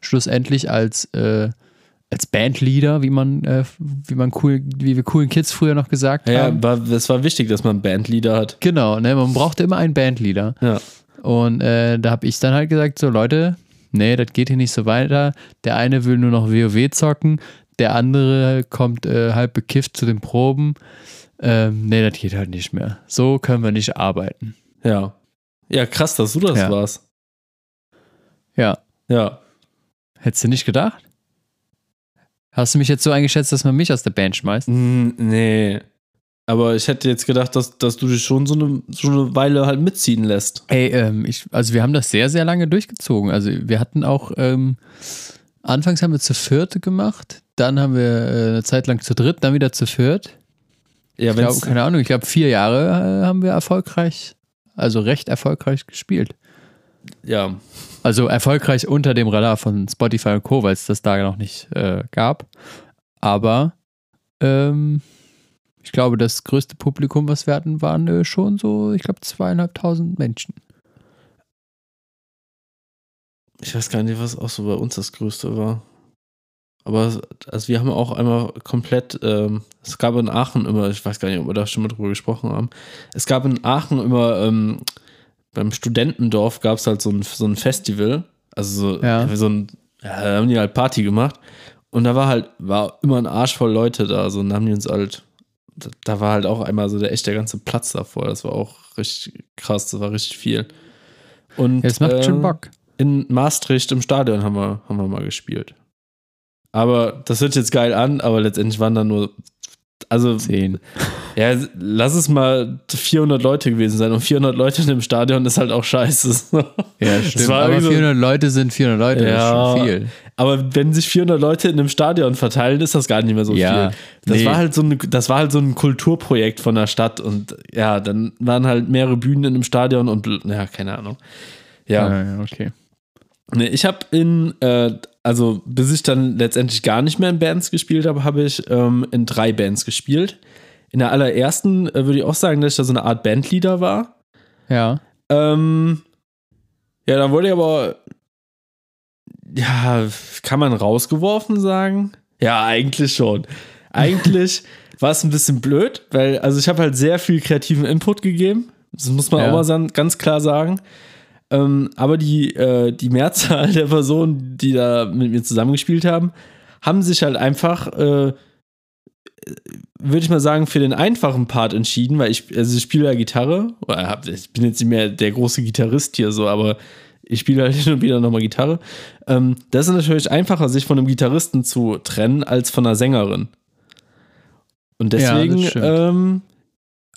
schlussendlich als äh, als Bandleader, wie man äh, wie man cool wie wir coolen Kids früher noch gesagt ja, haben. ja es war wichtig, dass man Bandleader hat. Genau, ne, man brauchte immer einen Bandleader. Ja. Und äh, da habe ich dann halt gesagt, so Leute, nee, das geht hier nicht so weiter. Der eine will nur noch WoW zocken, der andere kommt äh, halb bekifft zu den Proben. Ähm, nee, das geht halt nicht mehr. So können wir nicht arbeiten. Ja. Ja, krass, dass du das Ja. warst. Ja, Ja. hättest du nicht gedacht? Hast du mich jetzt so eingeschätzt, dass man mich aus der Band schmeißt? Mm, nee. Aber ich hätte jetzt gedacht, dass, dass du dich schon so eine, so eine Weile halt mitziehen lässt. Ey, ähm, ich, also wir haben das sehr, sehr lange durchgezogen. Also wir hatten auch, ähm, anfangs haben wir zu viert gemacht, dann haben wir äh, eine Zeit lang zu dritt, dann wieder zu viert. Ja, Ich glaube, keine Ahnung, ich glaube vier Jahre äh, haben wir erfolgreich, also recht erfolgreich gespielt. Ja. Also erfolgreich unter dem Radar von Spotify und Co., weil es das da noch nicht äh, gab. Aber ähm, ich glaube, das größte Publikum, was wir hatten, waren äh, schon so, ich glaube, zweieinhalbtausend Menschen. Ich weiß gar nicht, was auch so bei uns das Größte war. Aber also wir haben auch einmal komplett, ähm, es gab in Aachen immer, ich weiß gar nicht, ob wir da schon mal drüber gesprochen haben, es gab in Aachen immer, ähm, beim Studentendorf gab es halt so ein, so ein Festival, also so, Ja. so ein, ja, da haben die halt Party gemacht und da war halt, war immer ein Arsch voll Leute da, so und haben die uns halt, da, da war halt auch einmal so der echt der ganze Platz davor, das war auch richtig krass, das war richtig viel. Und, es macht schon ähm, Bock. in Maastricht im Stadion haben wir, haben wir mal gespielt. Aber das hört jetzt geil an, aber letztendlich waren da nur, also, Zehn. ja, lass es mal 400 Leute gewesen sein. Und 400 Leute in dem Stadion ist halt auch scheiße. Ja, Das stimmt. Aber so- 400 Leute sind 400 Leute, das Ja. ist schon viel. Aber wenn sich 400 Leute in einem Stadion verteilen, ist das gar nicht mehr so Ja, viel. Das nee. war halt so ein, das war halt so ein Kulturprojekt von der Stadt und ja, dann waren halt mehrere Bühnen in einem Stadion und ja, keine Ahnung. Ja, Ja, ja, okay. nee, ich habe in, äh, also bis ich dann letztendlich gar nicht mehr in Bands gespielt habe, habe ich ähm, in drei Bands gespielt. In der allerersten äh, würde ich auch sagen, dass ich da so eine Art Bandleader war. Ja. Ähm, ja, dann wurde ich aber, ja, kann man rausgeworfen sagen? Ja, eigentlich schon. Eigentlich war es ein bisschen blöd, weil, also ich habe halt sehr viel kreativen Input gegeben. Das muss man Ja. auch mal ganz klar sagen. Ähm, aber die, äh, die Mehrzahl der Personen, die da mit mir zusammengespielt haben, haben sich halt einfach, äh, würde ich mal sagen, für den einfachen Part entschieden, weil ich, also ich spiele ja Gitarre, hab, ich bin jetzt nicht mehr der große Gitarrist hier so, aber ich spiele halt hin und wieder nochmal Gitarre. Ähm, das ist natürlich einfacher, sich von einem Gitarristen zu trennen, als von einer Sängerin. Und Ja, deswegen stimmt. ähm,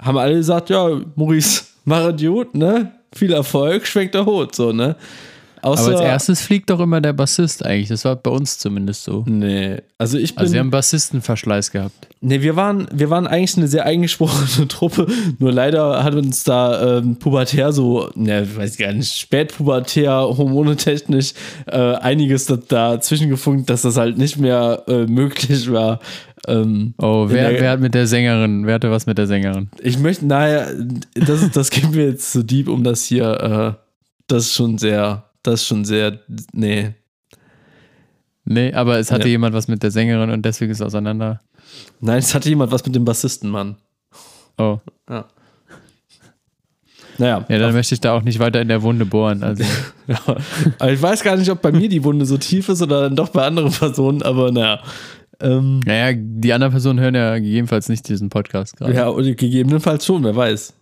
haben alle gesagt, ja, Maurice, mach gut, ne? Viel Erfolg, schwenkt der Hut, so, ne? Außer, Aber als erstes fliegt doch immer der Bassist eigentlich. Das war bei uns zumindest so. Nee, also ich bin. Also wir haben Bassistenverschleiß gehabt. Nee, wir waren, wir waren eigentlich eine sehr eingesprochene Truppe. Nur leider hat uns da ähm, pubertär so, ne, weiß gar nicht, spätpubertär, hormonetechnisch äh, einiges da, dazwischen gefunkt, dass das halt nicht mehr äh, möglich war. Ähm, Oh, wer, der- wer hat mit der Sängerin, wer hatte was mit der Sängerin? ich möchte, naja, das, ist- das gehen wir jetzt zu deep, um das hier, äh, das ist schon sehr, das ist schon sehr, nee. Nee, aber es hatte Ja. jemand was mit der Sängerin und deswegen ist es auseinander. Nein, es hatte jemand was mit dem Bassisten, Mann. Oh. Ja. Naja, Ja, dann möchte ich da auch nicht weiter in der Wunde bohren. Also, Ja, aber ich weiß gar nicht, ob bei mir die Wunde so tief ist oder dann doch bei anderen Personen, aber naja. Ähm, naja, die anderen Personen hören ja gegebenenfalls nicht diesen Podcast gerade. ja, und gegebenenfalls schon, wer weiß.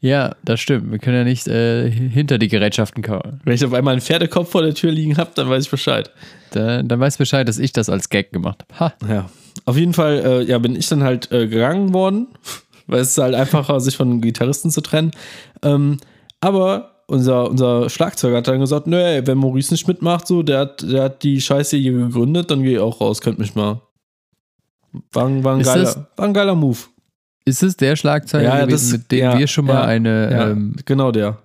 Ja, das stimmt. Wir können ja nicht äh, hinter die Gerätschaften kauen. Wenn ich auf einmal einen Pferdekopf vor der Tür liegen habe, dann weiß ich Bescheid. Da, dann weißt du Bescheid, dass ich das als Gag gemacht habe. Ha. Ja. Auf jeden Fall, äh, ja, bin ich dann halt äh, gegangen worden, weil es ist halt einfacher, sich von Gitarristen zu trennen. Ähm, aber unser, unser Schlagzeuger hat dann gesagt, nö, ey, wenn Maurice nicht mitmacht, so, der hat, der hat die Scheiße hier gegründet, dann gehe ich auch raus, könnt mich mal. War, ein- war, ein, geiler, das- war ein geiler Move. Ist es der Schlagzeuger Ja, gewesen, das- mit dem ja, wir schon mal ja, eine, Ja, ähm, genau der.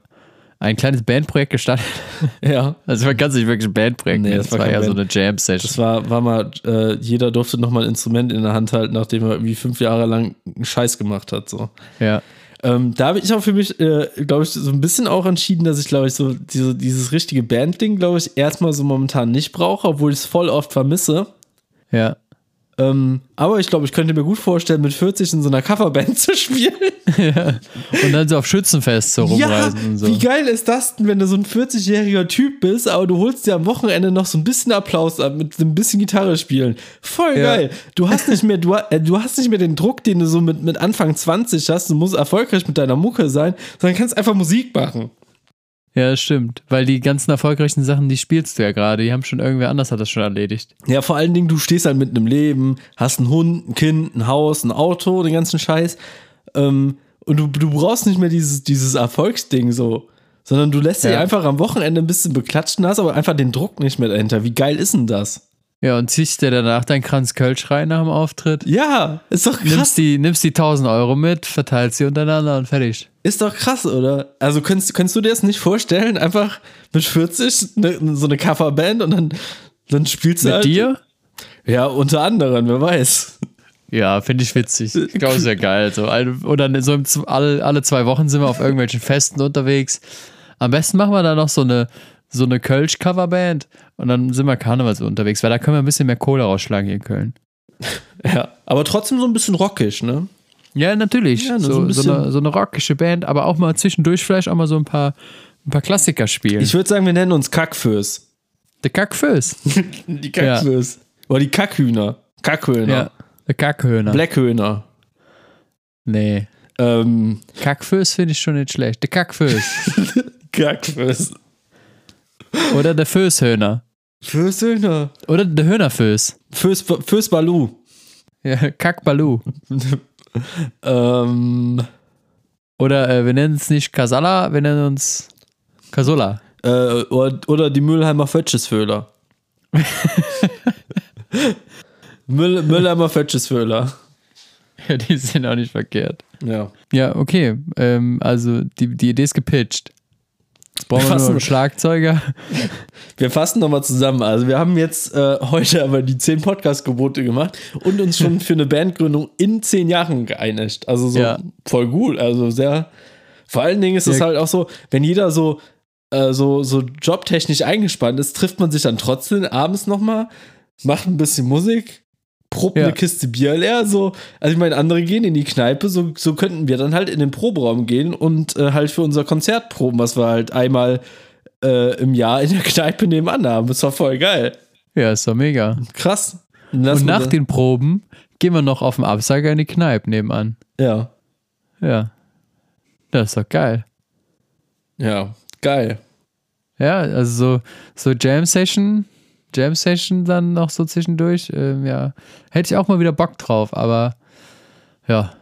ein kleines Bandprojekt gestartet Ja. Also man kann sich wirklich ein Bandprojekt Nee, nennen. das Das war war ja so Band. eine Jam-Session. Das war, war mal, äh, jeder durfte nochmal ein Instrument in der Hand halten, nachdem er irgendwie fünf Jahre lang einen Scheiß gemacht hat. So. Ja. Ähm, da habe ich auch für mich, äh, glaube ich, so ein bisschen auch entschieden, dass ich, glaube ich, so diese, dieses richtige Bandding, glaube ich, erstmal so momentan nicht brauche, obwohl ich es voll oft vermisse. Ja. Ähm, aber ich glaube, ich könnte mir gut vorstellen, mit 40 in so einer Coverband zu spielen. Und dann so auf Schützenfest so rumreisen und so. wie geil ist das denn, wenn du so ein 40-jähriger Typ bist, aber du holst dir am Wochenende noch so ein bisschen Applaus ab mit so ein bisschen Gitarre spielen. Voll Ja. geil. Du hast nicht mehr, du, äh, du hast nicht mehr den Druck, den du so mit, mit Anfang 20 hast. Du musst erfolgreich mit deiner Mucke sein, sondern kannst einfach Musik machen. Ja, das stimmt. Weil die ganzen erfolgreichen Sachen, die spielst du ja gerade. Die haben schon irgendwer anders hat das schon erledigt. Ja, vor allen Dingen, du stehst halt mitten im Leben, hast einen Hund, ein Kind, ein Haus, ein Auto, den ganzen Scheiß. Ähm, und du, du brauchst nicht mehr dieses, dieses Erfolgsding so, sondern du lässt dich Ja. einfach am Wochenende ein bisschen beklatschen, hast aber einfach den Druck nicht mehr dahinter. Wie geil ist denn das? Ja, und ziehst dir danach deinen Kranz Kölsch rein nach dem Auftritt. Ja, ist doch krass. Nimmst die, nimmst die 1000 Euro mit, verteilst sie untereinander und fertig. Ist doch krass, oder? Also könntest, könntest du dir das nicht vorstellen? Einfach mit 40 ne, so eine Coverband und dann, dann spielst du Mit halt. dir? Ja, unter anderem, wer weiß. Ja, finde ich witzig. Ich glaube, ist ja geil. So. Oder so im, Z- alle, alle zwei Wochen sind wir auf irgendwelchen Festen unterwegs. Am besten machen wir da noch so eine, so eine Kölsch-Coverband und dann sind wir Karneval so unterwegs, weil da können wir ein bisschen mehr Kohle rausschlagen hier in Köln. Ja, aber trotzdem so ein bisschen rockig, ne? Ja, natürlich. Ja, nur so, so ein so, eine, so eine rockische Band, aber auch mal zwischendurch vielleicht auch mal so ein paar, ein paar Klassiker spielen. Ich würde sagen, wir nennen uns Kackfürs. der Kackfüß. Die Kackfürs. Oder die Kackhühner. Kackhöhner. ja, der Kackhöhner. Blackhöhner. Nee. Ähm, Kackfüß finde ich schon nicht schlecht. Der Kackfüß. Kackfürs. Oder der Fößhöhner. Fösselner. Oder der Hühnerföß. Fös, Fös Balu. Ja, Kackbalu. ähm, Oder äh, wir nennen es nicht Kasala, wir nennen uns Kasola. äh, oder, oder die Müllheimer Fötschesföhler. Müll, Müllheimer Fötschesföhler. Ja, die sind auch nicht verkehrt. Ja. Ja, okay. Ähm, also die, die Idee ist gepitcht. Jetzt brauchen wir Fassen- nur einen Schlagzeuger. Wir fassen nochmal zusammen. Also wir haben jetzt äh, heute aber die zehn Podcast-Gebote gemacht und uns schon für eine Bandgründung in zehn Jahren geeinigt. Also so Ja. voll gut. Also sehr. Vor allen Dingen ist es halt auch so, wenn jeder so, äh, so, so jobtechnisch eingespannt ist, trifft man sich dann trotzdem abends nochmal, macht ein bisschen Musik, probt Ja. eine Kiste Bier leer. So. Also ich meine, andere gehen in die Kneipe, so, so könnten wir dann halt in den Proberaum gehen und äh, halt für unser Konzert proben, was wir halt einmal äh, im Jahr in der Kneipe nebenan haben. Das war voll geil. Ja, ist doch mega. Krass. Und nach den Proben gehen wir noch auf dem Absager in die Kneipe nebenan. Ja. Ja. Das ist doch geil. Ja. Geil. Ja, also so, so Jam Session, Jam Session dann noch so zwischendurch. Ähm, ja, hätte ich auch mal wieder Bock drauf, aber ja,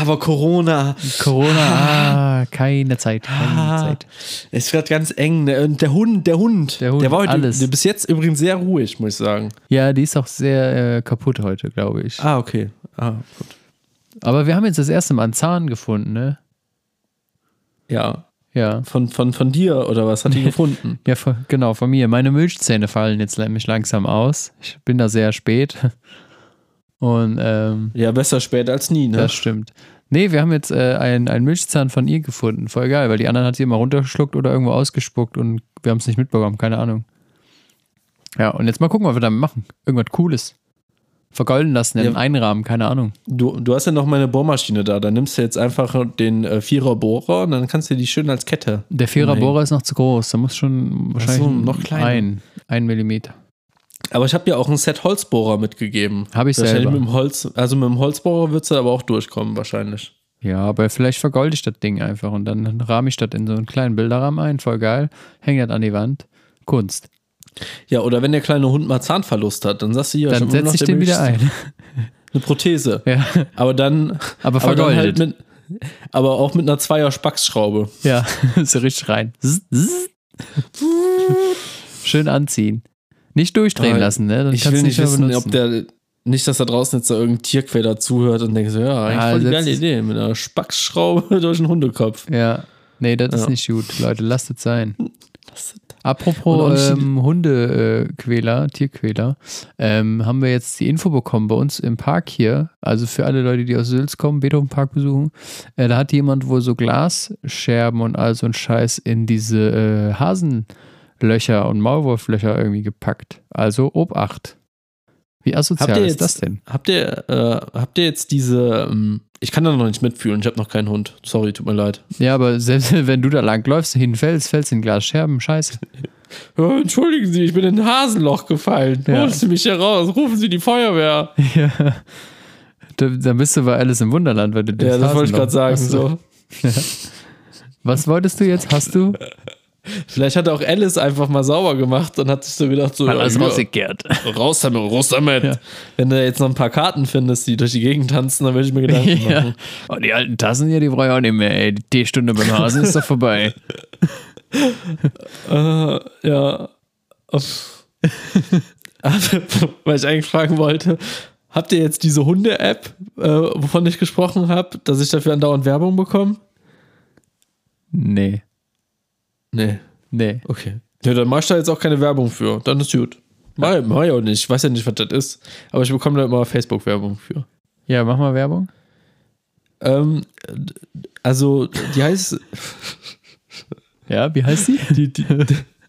Aber Corona Corona, ah, keine Zeit, keine Ah. Zeit. ist gerade ganz eng. ne? Und der Hund, der Hund, Der Hund, war heute alles. bis jetzt übrigens sehr ruhig, muss ich sagen. Ja, die ist auch sehr äh, kaputt heute, glaube ich. Ah, okay. Ah, gut. Aber wir haben jetzt das erste Mal einen Zahn gefunden, ne? Ja. Ja. Von, von, von dir oder was hat die gefunden? Ja, von, genau, von mir. Meine Milchzähne fallen jetzt nämlich langsam aus. Ich bin da sehr spät. Und ähm, Ja, besser spät als nie, ne? Das stimmt. Nee, wir haben jetzt äh, einen, einen Milchzahn von ihr gefunden. Voll geil, weil die anderen hat sie immer runtergeschluckt oder irgendwo ausgespuckt und wir haben es nicht mitbekommen. Keine Ahnung. Ja, und jetzt mal gucken, was wir damit machen. Irgendwas Cooles. Vergolden lassen, in Ja. Einrahmen, keine Ahnung. Du, du hast ja noch meine Bohrmaschine da. Da nimmst du jetzt einfach den äh, Vierer-Bohrer und dann kannst du die schön als Kette. Der Vierer umhängen. Bohrer ist noch zu groß. Da muss schon wahrscheinlich so, noch kleiner. ein, ein Millimeter. Aber ich habe ja auch ein Set Holzbohrer mitgegeben. Habe ich Wahrscheinlich selber. Mit dem Holz, also mit dem Holzbohrer wird du aber auch durchkommen, wahrscheinlich. Ja, aber vielleicht vergolde ich das Ding einfach und dann rahme ich das in so einen kleinen Bilderrahmen ein. Voll geil. Hänge das an die Wand. Kunst. Ja, oder wenn der kleine Hund mal Zahnverlust hat, dann sagst du hier, Dann setze ich den wieder ein. Eine Prothese. Ja, Aber dann, aber aber dann vergoldet. halt mit, aber auch mit einer Zweier Spacksschraube. Ja, so richtig rein. Schön anziehen. Nicht durchdrehen Aber lassen, ne? Dann Ich will nicht wissen, benutzen. ob der, nicht, dass da draußen jetzt da irgendein Tierquäler zuhört und denkt so, ja, eigentlich Ja, voll die geile es- Idee, mit einer Spacksschraube durch den Hundekopf. Ja, nee, das ist Ja. nicht gut. Leute, lasst es sein. Und Apropos ähm, Hundequäler, Tierquäler, ähm, haben wir jetzt die Info bekommen bei uns im Park hier. Also für alle Leute, die aus Sülz kommen, Beethoven Park besuchen. Äh, da hat jemand wohl so Glasscherben und all so ein Scheiß in diese äh, Hasenlöcher und Maulwurflöcher irgendwie gepackt. Also Obacht. Wie asozial ihr ist jetzt- das denn? Habt ihr, äh, habt ihr jetzt diese, ähm, ich kann da noch nicht mitfühlen, ich habe noch keinen Hund. Sorry, tut mir leid. Ja, aber selbst wenn du da langläufst, hinfällst, fällst in Glasscherben, scheiße. Oh, entschuldigen Sie, ich bin in ein Hasenloch gefallen. Ja. Holen Sie mich hier raus, rufen Sie die Feuerwehr. ja. Da, dann bist du bei Alice im Wunderland, weil du Ja, das wollte ich Hasenloch- gerade sagen. So. Was wolltest du jetzt? Hast du? Vielleicht hat auch Alice einfach mal sauber gemacht und hat sich so gedacht, so, ja, hier, rausgekehrt. raus damit, raus damit. Ja. Wenn du jetzt noch ein paar Karten findest, die durch die Gegend tanzen, dann würde ich mir Gedanken ja. machen. Oh, die alten Tassen hier, die brauche ich auch nicht mehr, ey. Die Teestunde beim Hasen ist doch vorbei. Äh, ja. Aber, Weil ich eigentlich fragen wollte, habt ihr jetzt diese Hunde-App, äh, wovon ich gesprochen habe, dass ich dafür andauernd Werbung bekomme? Nee. Nee. Nee. Okay. Ja, dann mach ich da jetzt auch keine Werbung für. Dann ist gut. Mach, mach ich auch nicht. Ich weiß ja nicht, was das ist. Aber ich bekomme da immer Facebook-Werbung für. Ja, mach mal Werbung. Ähm, also, die heißt, Ja, wie heißt die? die, die,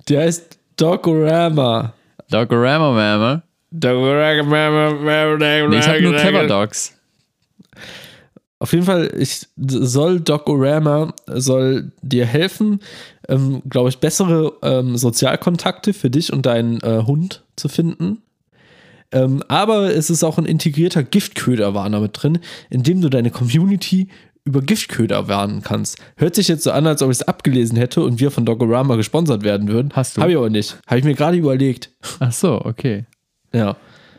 die heißt Dogorama. Dogorama Mama. Dogorama. Nee, ich habe nur Clever Dogs. Auf jeden Fall, ich soll Dogorama soll dir helfen, ähm, glaube ich, bessere ähm, Sozialkontakte für dich und deinen äh, Hund zu finden. Ähm, aber es ist auch ein integrierter Giftköderwarner mit drin, in dem du deine Community über Giftköder warnen kannst. Hört sich jetzt so an, als ob ich es abgelesen hätte und wir von Dogorama gesponsert werden würden. Hast du? Habe ich aber nicht. Habe ich mir gerade überlegt. Ach so, okay. Ja.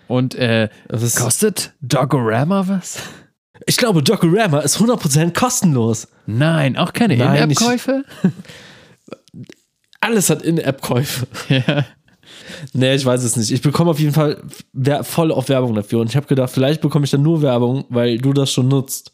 Und äh, kostet Dogorama was? Ich glaube, Dogorama ist 100% kostenlos. Nein, auch keine In-App-Käufe? Alles hat In-App-Käufe. ja. Nee, ich weiß es nicht. Ich bekomme auf jeden Fall voll auf Werbung dafür. Und ich habe gedacht, vielleicht bekomme ich dann nur Werbung, weil du das schon nutzt.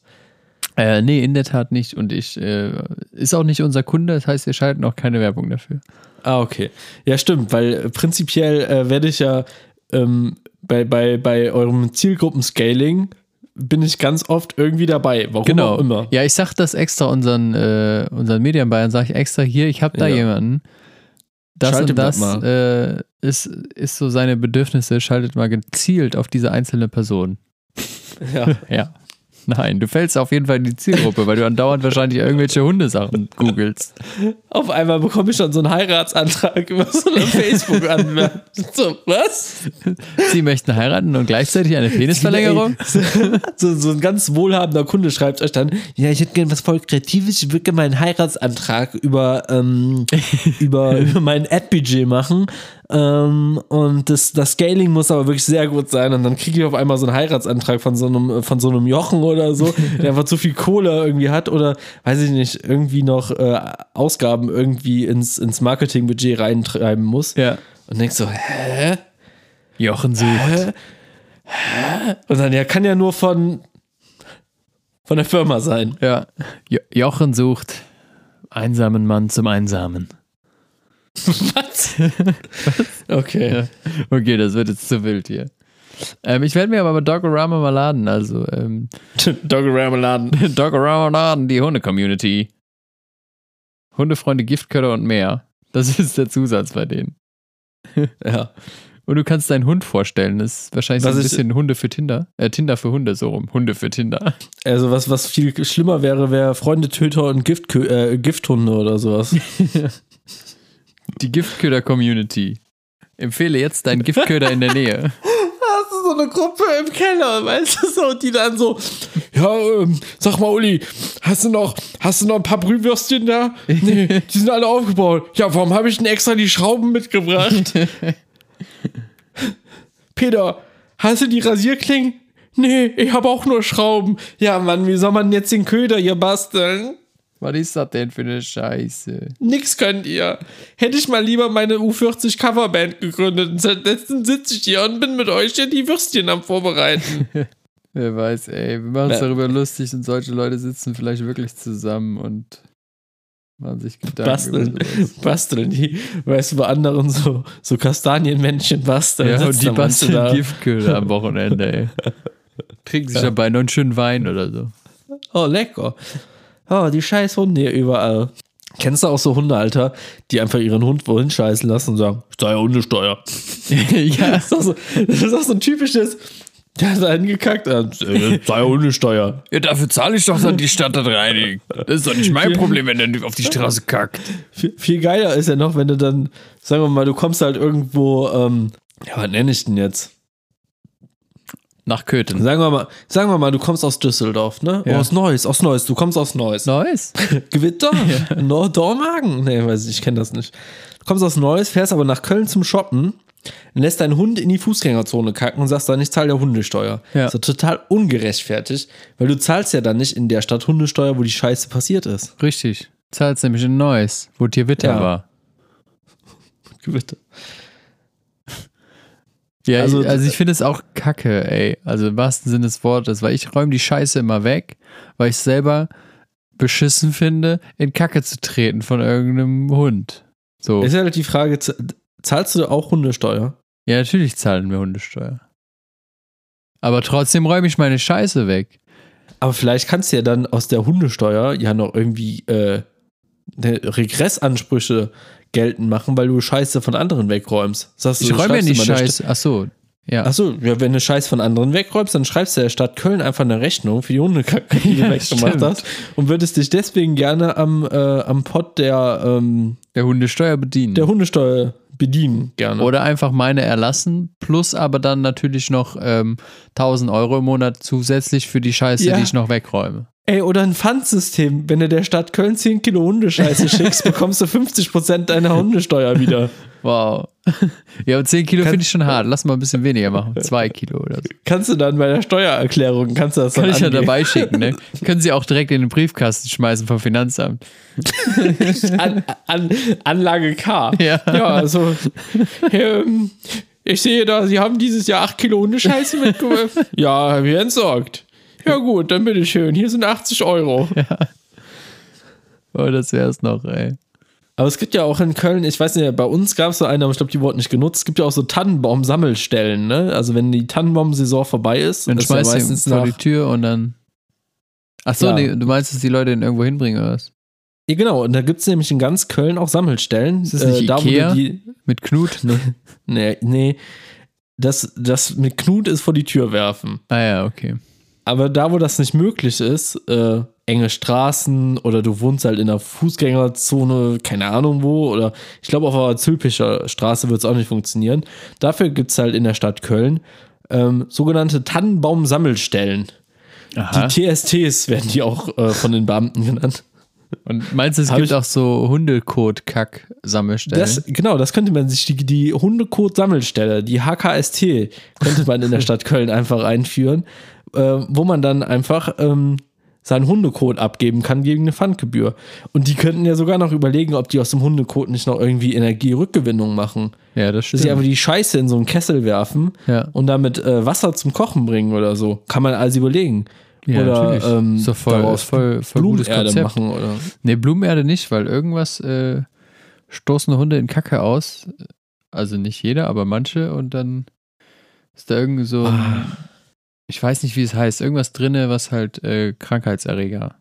Äh, nee, in der Tat nicht. Und ich äh, ist auch nicht unser Kunde, das heißt, wir schalten auch keine Werbung dafür. Ah, okay. Ja, stimmt, weil äh, prinzipiell äh, werde ich ja ähm, bei, bei, bei eurem Zielgruppenscaling bin ich ganz oft irgendwie dabei. Warum Genau. auch immer. Ja, ich sag das extra unseren, äh, unseren Medien Bayern, sage ich extra hier, ich habe da Ja. jemanden. Das Schaltet und das das äh, ist, ist so seine Bedürfnisse, schaltet mal gezielt auf diese einzelne Person. Ja. Ja. Nein, du fällst auf jeden Fall in die Zielgruppe, weil du andauernd wahrscheinlich irgendwelche Hundesachen googelst. Auf einmal bekomme ich dann so einen Heiratsantrag über so eine Facebook-Anmeldung. So, was? Sie möchten heiraten und gleichzeitig eine Penisverlängerung? So, so ein ganz wohlhabender Kunde schreibt euch dann, ja, ich hätte gerne was voll Kreatives, ich würde gerne meinen Heiratsantrag über, ähm, über, über mein Ad-Budget machen. Ähm, und das, das Scaling muss aber wirklich sehr gut sein. Und dann kriege ich auf einmal so einen Heiratsantrag von so einem, von so einem Jochen oder so, der einfach zu viel Kohle irgendwie hat oder, weiß ich nicht, irgendwie noch äh, Ausgaben irgendwie ins, ins Marketingbudget reintreiben muss. Ja. Und denkst so, hä? Jochen sucht. Und dann, ja, kann ja nur von, von der Firma sein. Ja. Jo Jochen sucht einsamen Mann zum Einsamen. Was? Okay. Ja. Okay, das wird jetzt zu wild hier. Ähm, ich werde mir aber Dogorama mal laden, also ähm, Doggerama Laden. Dogorama laden, die Hunde-Community. Hundefreunde, Giftköder und mehr. Das ist der Zusatz bei denen. Ja. Und du kannst deinen Hund vorstellen. Das ist wahrscheinlich so Was ein ist- bisschen Hunde für Tinder. Äh, Tinder für Hunde, so rum. Hunde für Tinder. Also was, was viel schlimmer wäre, wäre Freundetöter und Gift, äh, Gifthunde oder sowas. Die Giftköder-Community. Empfehle jetzt deinen Giftköder in der Nähe. Hast du so eine Gruppe im Keller, weißt du so, die dann so, ja, ähm, sag mal, Uli, hast du noch, hast du noch ein paar Brühwürstchen da? Nee, die sind alle aufgebaut. Ja, warum habe ich denn extra die Schrauben mitgebracht? Peter, hast du die Rasierklingen? Nee, ich habe auch nur Schrauben. Ja, Mann, wie soll man jetzt den Köder hier basteln? Was ist das denn für eine Scheiße? Nix könnt ihr. Hätte ich mal lieber meine U40 Coverband gegründet und stattdessen sitze ich hier und bin mit euch hier die Würstchen am Vorbereiten. Wer weiß, ey. Wir machen uns darüber lustig und solche Leute sitzen vielleicht wirklich zusammen und machen sich Gedanken basteln, basteln die, weißt du, bei anderen so, so Kastanienmännchen basteln. Ja, und die basteln da. Giftköder am Wochenende, ey. Trinken sich Ja. dabei noch einen schönen Wein oder so. Oh, lecker. Oh, die scheiß Hunde hier überall. Kennst du auch so Hunde, Alter, die einfach ihren Hund wohin scheißen lassen und sagen, ich zahle ja Hundesteuer. ja. Das ist auch so, das ist auch so ein typisches, der hat da hingekackt, äh, ja Hundesteuer. ja, dafür zahle ich doch dann die Stadt das reinigen. Das ist doch nicht mein Problem, wenn der auf die Straße kackt. Viel, viel geiler ist ja noch, wenn du dann, sagen wir mal, du kommst halt irgendwo, ähm, ja, was nenne ich denn jetzt? Nach Köthen. Sagen wir mal, sagen wir mal, du kommst aus Düsseldorf, ne? Ja. Oh, aus Neuss, aus Neuss, du kommst aus Neuss. Neues? Gewitter? No, Dormagen? Nee, weiß ich, ich kenne das nicht. Du kommst aus Neuss, fährst aber nach Köln zum Shoppen, lässt deinen Hund in die Fußgängerzone kacken und sagst dann, ich zahle der Hundesteuer. Ja. So total ungerechtfertigt, weil du zahlst ja dann nicht in der Stadt Hundesteuer, wo die Scheiße passiert ist. Richtig. Zahlst nämlich in Neues, wo Tierwitter Ja. war. Gewitter. Ja, Also- also, ich finde es auch kacke, ey. Also im wahrsten Sinne des Wortes, weil ich räume die Scheiße immer weg, weil ich selber beschissen finde, in Kacke zu treten von irgendeinem Hund. So. Ist ja halt die Frage, zahlst du auch Hundesteuer? Ja, natürlich zahlen wir Hundesteuer. Aber trotzdem räume ich meine Scheiße weg. Aber vielleicht kannst du ja dann aus der Hundesteuer ja noch irgendwie äh, ne Regressansprüche geltend machen, weil du Scheiße von anderen wegräumst. Sagst du, Ich räume ja nicht Scheiße. Ach so. Ja. Achso, ja, wenn du Scheiß von anderen wegräumst, dann schreibst du der Stadt Köln einfach eine Rechnung für die Hundekacke, die Ja, du weggemacht hast und würdest dich deswegen gerne am, äh, am Pott der, ähm, Der Hundesteuer bedienen. der Hundesteuer bedienen, gerne. Oder einfach meine erlassen, plus aber dann natürlich noch ähm, 1000 Euro im Monat zusätzlich für die Scheiße, Ja. die ich noch wegräume. Ey, oder ein Pfandsystem. Wenn du der Stadt Köln 10 Kilo Hundescheiße schickst, bekommst du 50% deiner Hundesteuer wieder. Wow. Ja, aber 10 Kilo finde ich schon hart. Lass mal ein bisschen weniger machen. 2 Kilo oder so. Kannst du dann bei der Steuererklärung, kannst du das Kann dann ich ja dabei schicken, ne? Können Sie auch direkt in den Briefkasten schmeißen vom Finanzamt. An, an, Anlage K. Ja. ja also ähm, ich sehe da, Sie haben dieses Jahr 8 Kilo Hundescheiße mitgebracht. ja, wir entsorgt. Ja gut, dann bitteschön. Hier sind 80 Euro. Oh, das wär's noch, ey. Aber es gibt ja auch in Köln, ich weiß nicht, bei uns gab es so eine, aber ich glaube, die wurden nicht genutzt. Es gibt ja auch so Tannenbaum-Sammelstellen, ne? Also wenn die Tannenbaum-Saison vorbei ist, Dann ja schmeißt du meistens vor nach, die Tür und dann. Ach so, Ja. nee, du meinst, dass die Leute ihn irgendwo hinbringen oder was? Ja, genau, und da gibt es nämlich in ganz Köln auch Sammelstellen. Ist das nicht da, wo Ikea? du die, Mit Knut? nee, nee, nee. Das, das mit Knut ist vor die Tür werfen. Ah ja, okay. Aber da, wo das nicht möglich ist, äh, enge Straßen oder du wohnst halt in der Fußgängerzone, keine Ahnung wo, oder ich glaube auf der Zülpicher Straße wird es auch nicht funktionieren. Dafür gibt es halt in der Stadt Köln ähm, sogenannte Tannenbaum-Sammelstellen. Die TSTs werden die auch äh, von den Beamten genannt. Und meinst du, es Hab gibt auch so Hundekot-Kack-Sammelstellen? Das, genau, das könnte man sich, die, die Hundekot-Sammelstelle, die HKST, könnte man in der Stadt Köln einfach einführen, äh, wo man dann einfach ähm, seinen Hundekot abgeben kann gegen eine Pfandgebühr. Und die könnten ja sogar noch überlegen, ob die aus dem Hundekot nicht noch irgendwie Energierückgewinnung machen. ja, das Dass sie stimmt. einfach die Scheiße in so einen Kessel werfen Ja. und damit äh, Wasser zum Kochen bringen oder so. Kann man also überlegen. Ja, oder natürlich. ähm, Ist doch voll- daraus voll- voll gutes Blumenerde Konzept. machen oder. Nee, Blumenerde nicht, weil irgendwas äh, stoßen Hunde in Kacke aus. Also nicht jeder, aber manche. Und dann ist da irgendwie so ein, Ah. Ich weiß nicht, wie es heißt, irgendwas drinne, was halt äh, Krankheitserreger.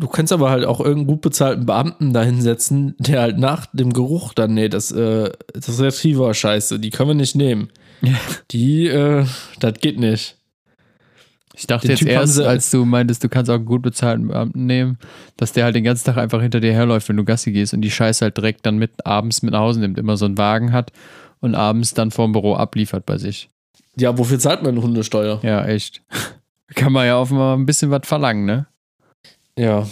Du kannst aber halt auch irgendeinen gut bezahlten Beamten da hinsetzen, der halt nach dem Geruch dann, nee, das, äh, das ist Retriever-Scheiße, die können wir nicht nehmen. Die, äh, das geht nicht. Ich dachte Den jetzt Typ erst, als du meintest, du kannst auch einen gut bezahlten Beamten nehmen, dass der halt den ganzen Tag einfach hinter dir herläuft, wenn du Gassi gehst und die Scheiße halt direkt dann mit abends mit nach Hause nimmt, immer so einen Wagen hat und abends dann vorm Büro abliefert bei sich. Ja, wofür zahlt man eine Hundesteuer? Ja, echt. Kann man ja auch mal ein bisschen was verlangen, ne? Ja.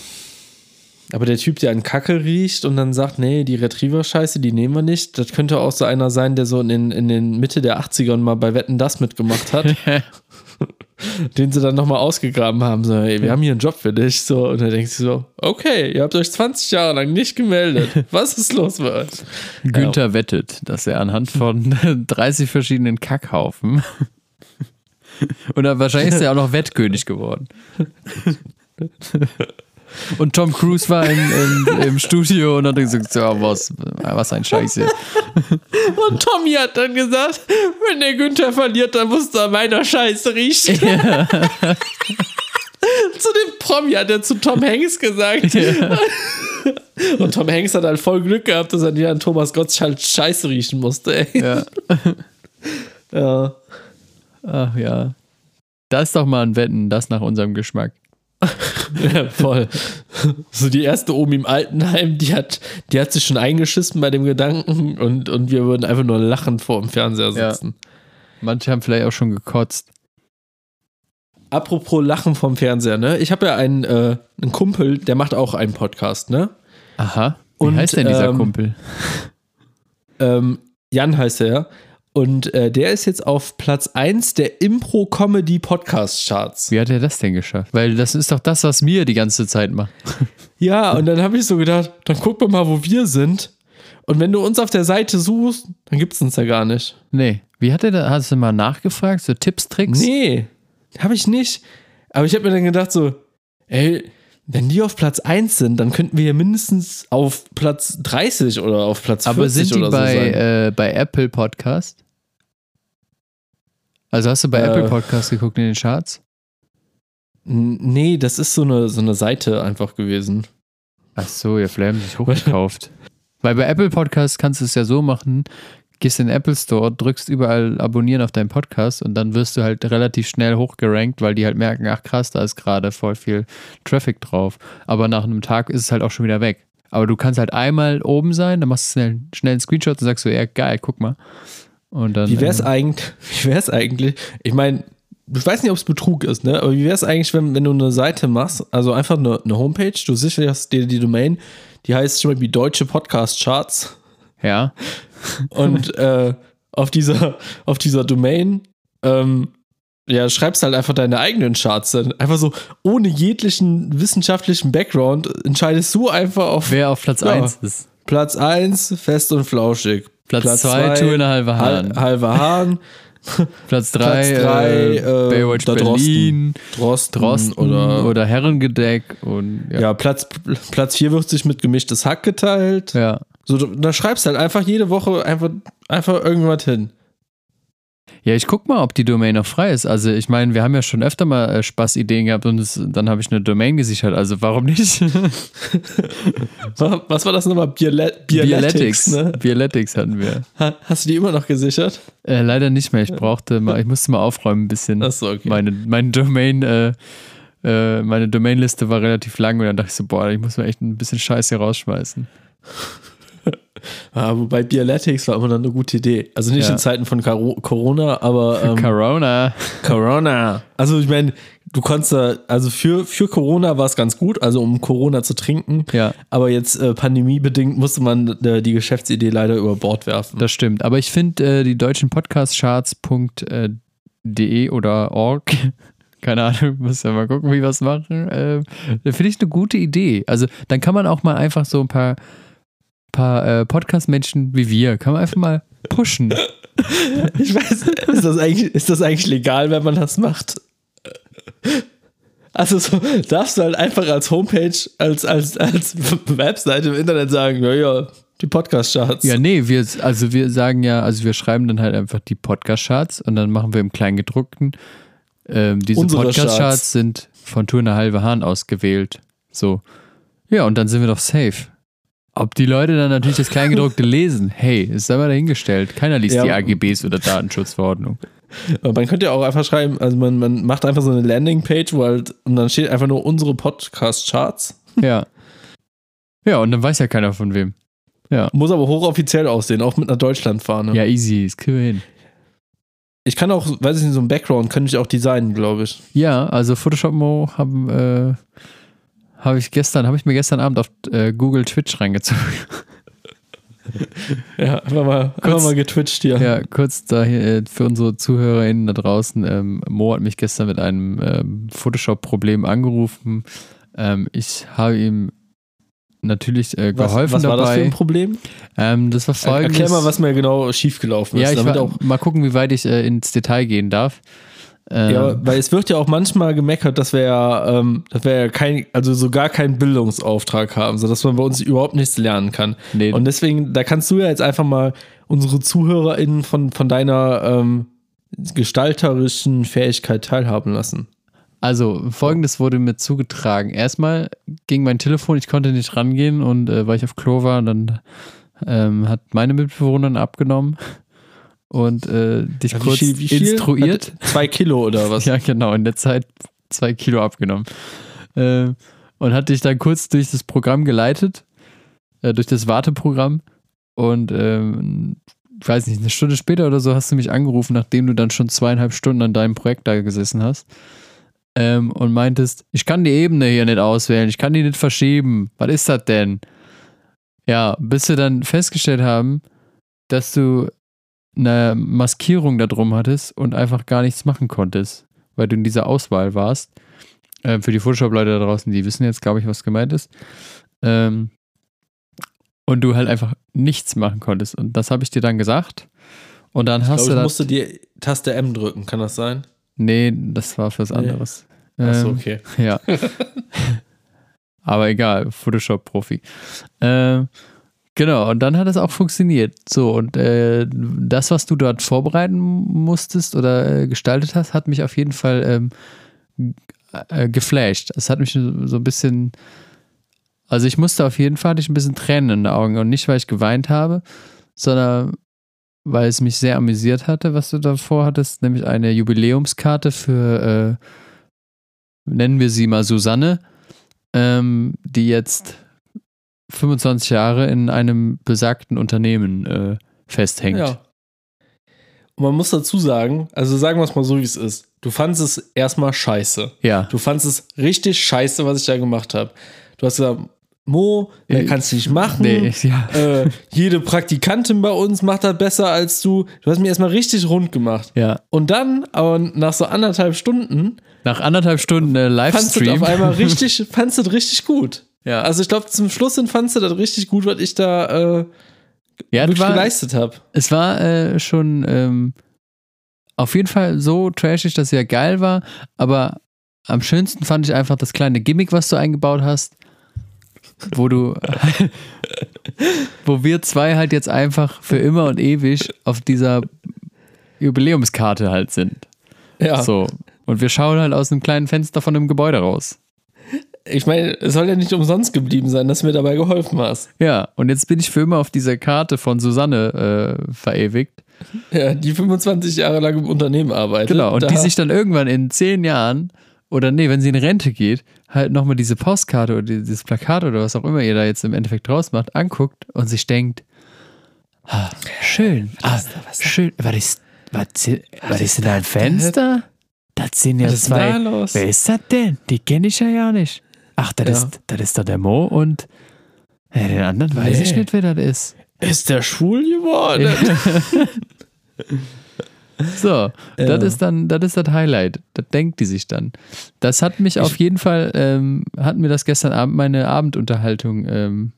Aber der Typ, der an Kacke riecht und dann sagt, nee, die Retriever-Scheiße, die nehmen wir nicht, das könnte auch so einer sein, der so in den, in den Mitte der 80ern mal bei Wetten das mitgemacht hat, den sie dann nochmal ausgegraben haben. So, ey, wir haben hier einen Job für dich. So, und dann denkst du so, okay, ihr habt euch 20 Jahre lang nicht gemeldet. Was ist los mit euch? Günther wettet, dass er anhand von 30 verschiedenen Kackhaufen und dann wahrscheinlich ist er auch noch Wettkönig geworden. Und Tom Cruise war im, im, im Studio und hat gesagt, so, was, was ein Scheiße. Und Tommy hat dann gesagt, wenn der Günther verliert, dann muss er meiner Scheiße riechen. zu dem Promi hat er zu Tom Hanks gesagt. Und Tom Hanks hat halt voll Glück gehabt, dass er nicht an Thomas Gottschalk Scheiße riechen musste. Ey. Ja. Ja. Ach ja. Das ist doch mal ein Wetten, das nach unserem Geschmack. Ja, voll. So die erste Omi im Altenheim, die hat, die hat sich schon eingeschissen bei dem Gedanken und, und wir würden einfach nur lachend vor dem Fernseher Ja. sitzen. Manche haben vielleicht auch schon gekotzt. Apropos Lachen vom Fernseher, ne? Ich habe ja einen, äh, einen Kumpel, der macht auch einen Podcast, ne? Aha. Wie Und, heißt denn dieser ähm, Kumpel? Ähm, Jan heißt er. Und äh, der ist jetzt auf Platz 1 der Impro-Comedy-Podcast-Charts. Wie hat er das denn geschafft? Weil das ist doch das, was mir die ganze Zeit macht. Ja, und dann habe ich so gedacht, dann guck doch mal, wo wir sind. Und wenn du uns auf der Seite suchst, dann gibt es uns ja gar nicht. Nee. Wie hat er da? Hast du mal nachgefragt? So Tipps, Tricks? Nee, habe ich nicht. Aber ich habe mir dann gedacht so, ey, wenn die auf Platz 1 sind, dann könnten wir ja mindestens auf Platz 30 oder auf Platz 40 Aber sind die oder so bei, sein. äh, bei Apple Podcast? Also hast du bei Äh. Apple Podcast geguckt in den Charts? Nee, das ist so eine, so eine Seite einfach gewesen. Ach so, ja, vielleicht haben sie sich hochgekauft. Weil bei Apple Podcast kannst du es ja so machen, gehst in den Apple Store, drückst überall abonnieren auf deinen Podcast und dann wirst du halt relativ schnell hochgerankt, weil die halt merken, ach krass, da ist gerade voll viel Traffic drauf. Aber nach einem Tag ist es halt auch schon wieder weg. Aber du kannst halt einmal oben sein, dann machst du schnell, schnell einen Screenshot und sagst so, ja geil, guck mal. Und dann, Wie wäre es eigentlich, wie wär's eigentlich, ich meine, ich weiß nicht, ob es Betrug ist, ne? Aber wie wäre es eigentlich, wenn, wenn du eine Seite machst, also einfach eine, eine Homepage, du sicherst dir die Domain, die heißt zum Beispiel Deutsche Podcast Charts ja, und äh, auf dieser, auf dieser Domain, ähm, ja, schreibst halt einfach deine eigenen Charts dann. Einfach so ohne jeglichen wissenschaftlichen Background entscheidest du einfach auf wer auf Platz Ja. 1 ist. Platz 1, fest und flauschig. Platz 2, zwei, Two and a Halbe Hahn. Hal halber Hahn. Platz 3, Platz drei, äh, äh, Baywatch Berlin, Drosten, Drosten oder, oder, Herrengedeck und ja. ja, Platz, Platz 4 wird sich mit gemischtes Hack geteilt. ja. So, du- da schreibst halt einfach jede Woche einfach, einfach irgendwas hin. Ja, ich guck mal, ob die Domain noch frei ist. Also ich meine, wir haben ja schon öfter mal äh, Spaßideen gehabt und es, dann habe ich eine Domain gesichert. Also warum nicht? Was war das nochmal? Biole Bioletics, ne? Bioletics hatten wir. Ha- Hast du die immer noch gesichert? Äh, leider nicht mehr. Ich brauchte mal, ich musste mal aufräumen ein bisschen. Achso, okay. Meine, meine Domain, äh, äh, meine Domainliste war relativ lang und dann dachte ich so, boah, ich muss mir echt ein bisschen Scheiß hier rausschmeißen. Ah, wobei Bioletics war immer noch eine gute Idee. Also nicht Ja. in Zeiten von Caro Corona, aber ähm, Corona. Corona. Also ich meine, du konntest da, also für, für Corona war es ganz gut, also um Corona zu trinken. Ja. Aber jetzt äh, pandemiebedingt musste man äh, die Geschäftsidee leider über Bord werfen. Das stimmt. Aber ich finde äh, die deutschen Podcastcharts.de oder org, keine Ahnung, muss ja mal gucken, wie wir es machen, äh, finde ich eine gute Idee. Also dann kann man auch mal einfach so ein paar, paar äh, Podcast-Menschen wie wir, kann man einfach mal pushen. Ich weiß, ist das eigentlich, ist das eigentlich legal, wenn man das macht? Also so, darfst du halt einfach als Homepage, als, als, als Webseite im Internet sagen, ja, ja, die Podcast-Charts. Ja, nee, wir, also wir sagen ja, also wir schreiben dann halt einfach die Podcast-Charts und dann machen wir im Kleingedruckten. Ähm, diese Podcast-Charts Charts. sind von Tour eine halbe Hahn ausgewählt. So. Ja, und dann sind wir doch safe. Ob die Leute dann natürlich das Kleingedruckte lesen, hey, ist aber dahingestellt. Keiner liest Ja. die AGBs oder Datenschutzverordnung. Man könnte ja auch einfach schreiben, also man, man macht einfach so eine Landingpage, wo halt, und dann steht einfach nur unsere Podcast-Charts. Ja. Ja, und dann weiß ja keiner von wem. Muss aber hochoffiziell aussehen, auch mit einer Deutschlandfahne. Ja, easy, das kriegen wir hin. Ich kann auch, weiß ich nicht, so ein Background könnte ich auch designen, glaube ich. Ja, also Photoshop Mo haben, äh, habe ich gestern, habe ich mir gestern Abend auf äh, Google Twitch reingezogen. Ja, einfach mal, einfach Kurz- mal getwitcht hier. Ja, kurz da hier, äh, für unsere ZuhörerInnen da draußen. Ähm, Mo hat mich gestern mit einem ähm, Photoshop-Problem angerufen. Ähm, ich habe ihm natürlich äh, was, geholfen was war das für dabei. ein Problem? ähm, das war folgendes. Erklär mal, was mir genau schiefgelaufen ist. ja, ich damit war, auch, mal gucken, wie weit ich äh, ins Detail gehen darf. Ähm, ja, weil es wird ja auch manchmal gemeckert, dass wir ja, ähm, dass wir ja kein, also so gar keinen Bildungsauftrag haben, sodass man bei uns überhaupt nichts lernen kann. nee, Und deswegen, da kannst du ja jetzt einfach mal unsere ZuhörerInnen von, von deiner ähm, gestalterischen Fähigkeit teilhaben lassen. Also, folgendes wurde mir zugetragen. Erstmal ging mein Telefon, ich konnte nicht rangehen und äh, weil ich auf Klo war, dann ähm, hat meine Mitbewohnerin abgenommen und äh, dich Ja, wie kurz viel- wie viel? instruiert. Hat zwei Kilo oder was? Ja, genau, in der Zeit zwei Kilo abgenommen. Äh, und hat dich dann kurz durch das Programm geleitet, äh, durch das Warteprogramm. Und ähm, ich weiß nicht, eine Stunde später oder so hast du mich angerufen, nachdem du dann schon zweieinhalb Stunden an deinem Projekt da gesessen hast. Ähm, und meintest, ich kann die Ebene hier nicht auswählen, ich kann die nicht verschieben. Was ist das denn? Ja, bis wir dann festgestellt haben, dass du eine Maskierung da drum hattest und einfach gar nichts machen konntest, weil du in dieser Auswahl warst. Ähm, für die Photoshop-Leute da draußen, die wissen jetzt, glaube ich, was gemeint ist. Ähm, und du halt einfach nichts machen konntest. Und das habe ich dir dann gesagt. Und dann Ich hast glaube, du ich musste die Taste M drücken, kann das sein? Nee, das war fürs Nee. anderes. Achso, Ähm, okay. Ja. Aber egal, Photoshop-Profi. Ähm, genau, und dann hat es auch funktioniert. So, und äh, das, was du dort vorbereiten musstest oder äh, gestaltet hast, hat mich auf jeden Fall ähm, äh, geflasht. Es hat mich so ein bisschen. Also, ich musste auf jeden Fall hatte ich ein bisschen Tränen in den Augen. Und nicht, weil ich geweint habe, sondern weil es mich sehr amüsiert hatte, was du davor hattest, nämlich eine Jubiläumskarte für, äh, nennen wir sie mal Susanne, ähm, die jetzt 25 Jahre in einem besagten Unternehmen äh, festhängt. Ja. Und man muss dazu sagen, also sagen wir es mal so, wie es ist. Du fandest es erstmal scheiße. Ja. Du fandest es richtig scheiße, was ich da gemacht habe. Du hast gesagt, Mo, der Äh, kannst nicht machen. Nee, ja. Äh, jede Praktikantin bei uns macht das besser als du. Du hast mir erstmal richtig rund gemacht. ja. Und dann, aber nach so anderthalb Stunden, Nach anderthalb Stunden äh, fandst du das Livestream. auf einmal richtig, fandst du richtig gut. Ja. Also ich glaube, zum Schluss hin fandst du das richtig gut, was ich da äh, ja, wirklich war, geleistet habe. es war äh, schon ähm, auf jeden Fall so trashig, dass es ja geil war, aber am schönsten fand ich einfach das kleine Gimmick, was du eingebaut hast, wo du, wo wir zwei halt jetzt einfach für immer und ewig auf dieser Jubiläumskarte halt sind. Ja. So. Und wir schauen halt aus einem kleinen Fenster von einem Gebäude raus. Ich meine, es soll ja nicht umsonst geblieben sein, dass du mir dabei geholfen hast. Ja, und jetzt bin ich für immer auf dieser Karte von Susanne äh, verewigt. Ja, die 25 Jahre lang im Unternehmen arbeitet. Genau, und die sich dann irgendwann in zehn Jahren oder nee, wenn sie in Rente geht, halt nochmal diese Postkarte oder dieses Plakat oder was auch immer ihr da jetzt im Endeffekt draus macht, anguckt und sich denkt, ah, schön, ah, schön, was ist, was, was ist denn da ein Fenster? Das sind ja Was ist zwei, da los? wer ist das denn? Die kenne ich ja ja nicht. Ach, das, Ja. ist, das ist doch der Mo und ja, den anderen weiß ich Nee. nicht, wer das ist. ist der schwul geworden? So, das ist dann, das ist das Highlight. Das denkt die sich dann. Das hat mich auf jeden Fall, ähm, hat mir das gestern Abend meine Abendunterhaltung ähm,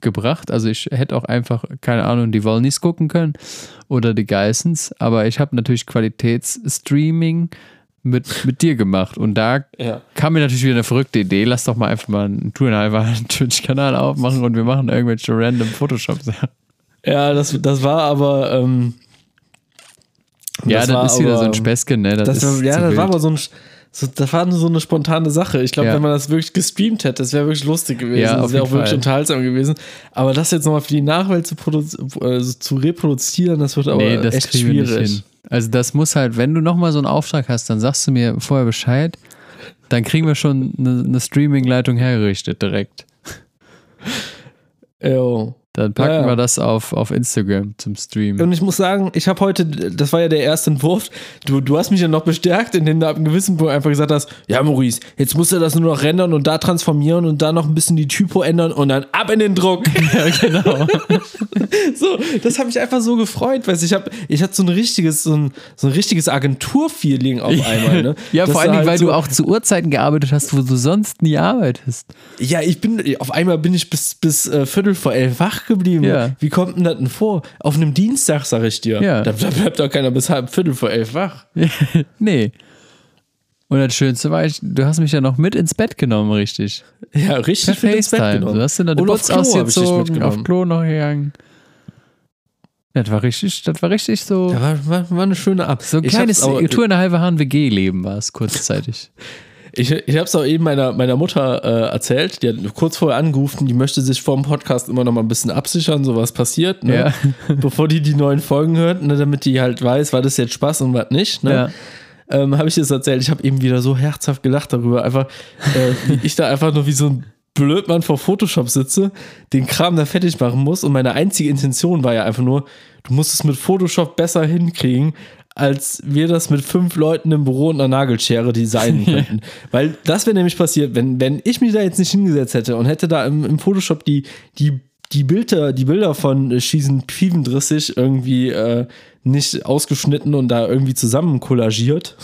gebracht. Also ich hätte auch einfach, keine Ahnung, die Wollnies gucken können oder die Geissens, aber ich habe natürlich Qualitätsstreaming mit, mit dir gemacht und da ja. kam mir natürlich wieder eine verrückte Idee. Lass doch mal einfach mal einen Turnhalber Twitch-Kanal aufmachen und wir machen irgendwelche random Photoshop-Sachen. ja, das, das war aber. Ähm, Ja, das, war ist wieder so ein aber- Späßchen, ne? Das, Das war, ja, das wild. war aber so ein. So, das war nur so eine spontane Sache. Ich glaube, Ja. wenn man das wirklich gestreamt hätte, das wäre wirklich lustig gewesen. Ja, das wäre auch jeden wirklich Fall. unterhaltsam gewesen. Aber das jetzt nochmal für die Nachwelt zu, äh, zu reproduzieren, das wird aber nee, das echt schwierig. Also das muss halt, wenn du nochmal so einen Auftrag hast, dann sagst du mir vorher Bescheid, dann kriegen wir schon eine, eine Streaming-Leitung hergerichtet direkt. Jo. Dann packen Ja, ja. wir das auf, auf Instagram zum Stream. Und ich muss sagen, ich habe heute, das war ja der erste Entwurf, du, du hast mich ja noch bestärkt, indem du ab einem gewissen Punkt einfach gesagt hast, ja Maurice, jetzt musst du das nur noch rendern und da transformieren und da noch ein bisschen die Typo ändern und dann ab in den Druck. ja, genau. so, das hat mich einfach so gefreut, weil ich habe, ich hatte so ein richtiges, so ein, so ein richtiges Agentur-Feeling auf einmal. Ne? Ja, Dass vor allen Dingen, halt weil so, du auch zu Uhrzeiten gearbeitet hast, wo du sonst nie arbeitest. Ja, ich bin, auf einmal bin ich bis, bis äh, Viertel vor elf wach geblieben. Ja. Wie kommt denn das denn vor? Auf einem Dienstag, sag ich dir. Ja. Da, da bleibt doch keiner bis halb Viertel vor elf wach. nee. Und das Schönste war, ich, du hast mich ja noch mit ins Bett genommen, richtig. Ja, richtig Per mit ins Bett FaceTime. genommen. Du hast der hab ich dich ausgezogen, auf Klo noch gegangen. Das war richtig, das war richtig so. Ja, war, war, war eine schöne Ab. So ein ich kleines Tour in eine halbe Hahn WG-Leben war es kurzzeitig. ich, ich hab's auch eben meiner, meiner Mutter äh, erzählt. Die hat kurz vorher angerufen, die möchte sich vor dem Podcast immer noch mal ein bisschen absichern, so was passiert, ne? Ja. bevor die die neuen Folgen hört, ne? damit die halt weiß, war das jetzt Spaß und was nicht. Ne? Ja. ähm, habe ich das erzählt. Ich habe eben wieder so herzhaft gelacht darüber. Einfach, äh, wie ich da einfach nur wie so ein Blödmann vor Photoshop sitze, den Kram da fertig machen muss. Und meine einzige Intention war ja einfach nur, du musst es mit Photoshop besser hinkriegen, als wir das mit fünf Leuten im Büro und einer Nagelschere designen könnten. Weil das wäre nämlich passiert, wenn, wenn ich mich da jetzt nicht hingesetzt hätte und hätte da im, im Photoshop die, die, die Bilder, die Bilder von äh, Schießen 35 irgendwie äh, nicht ausgeschnitten und da irgendwie zusammen kollagiert,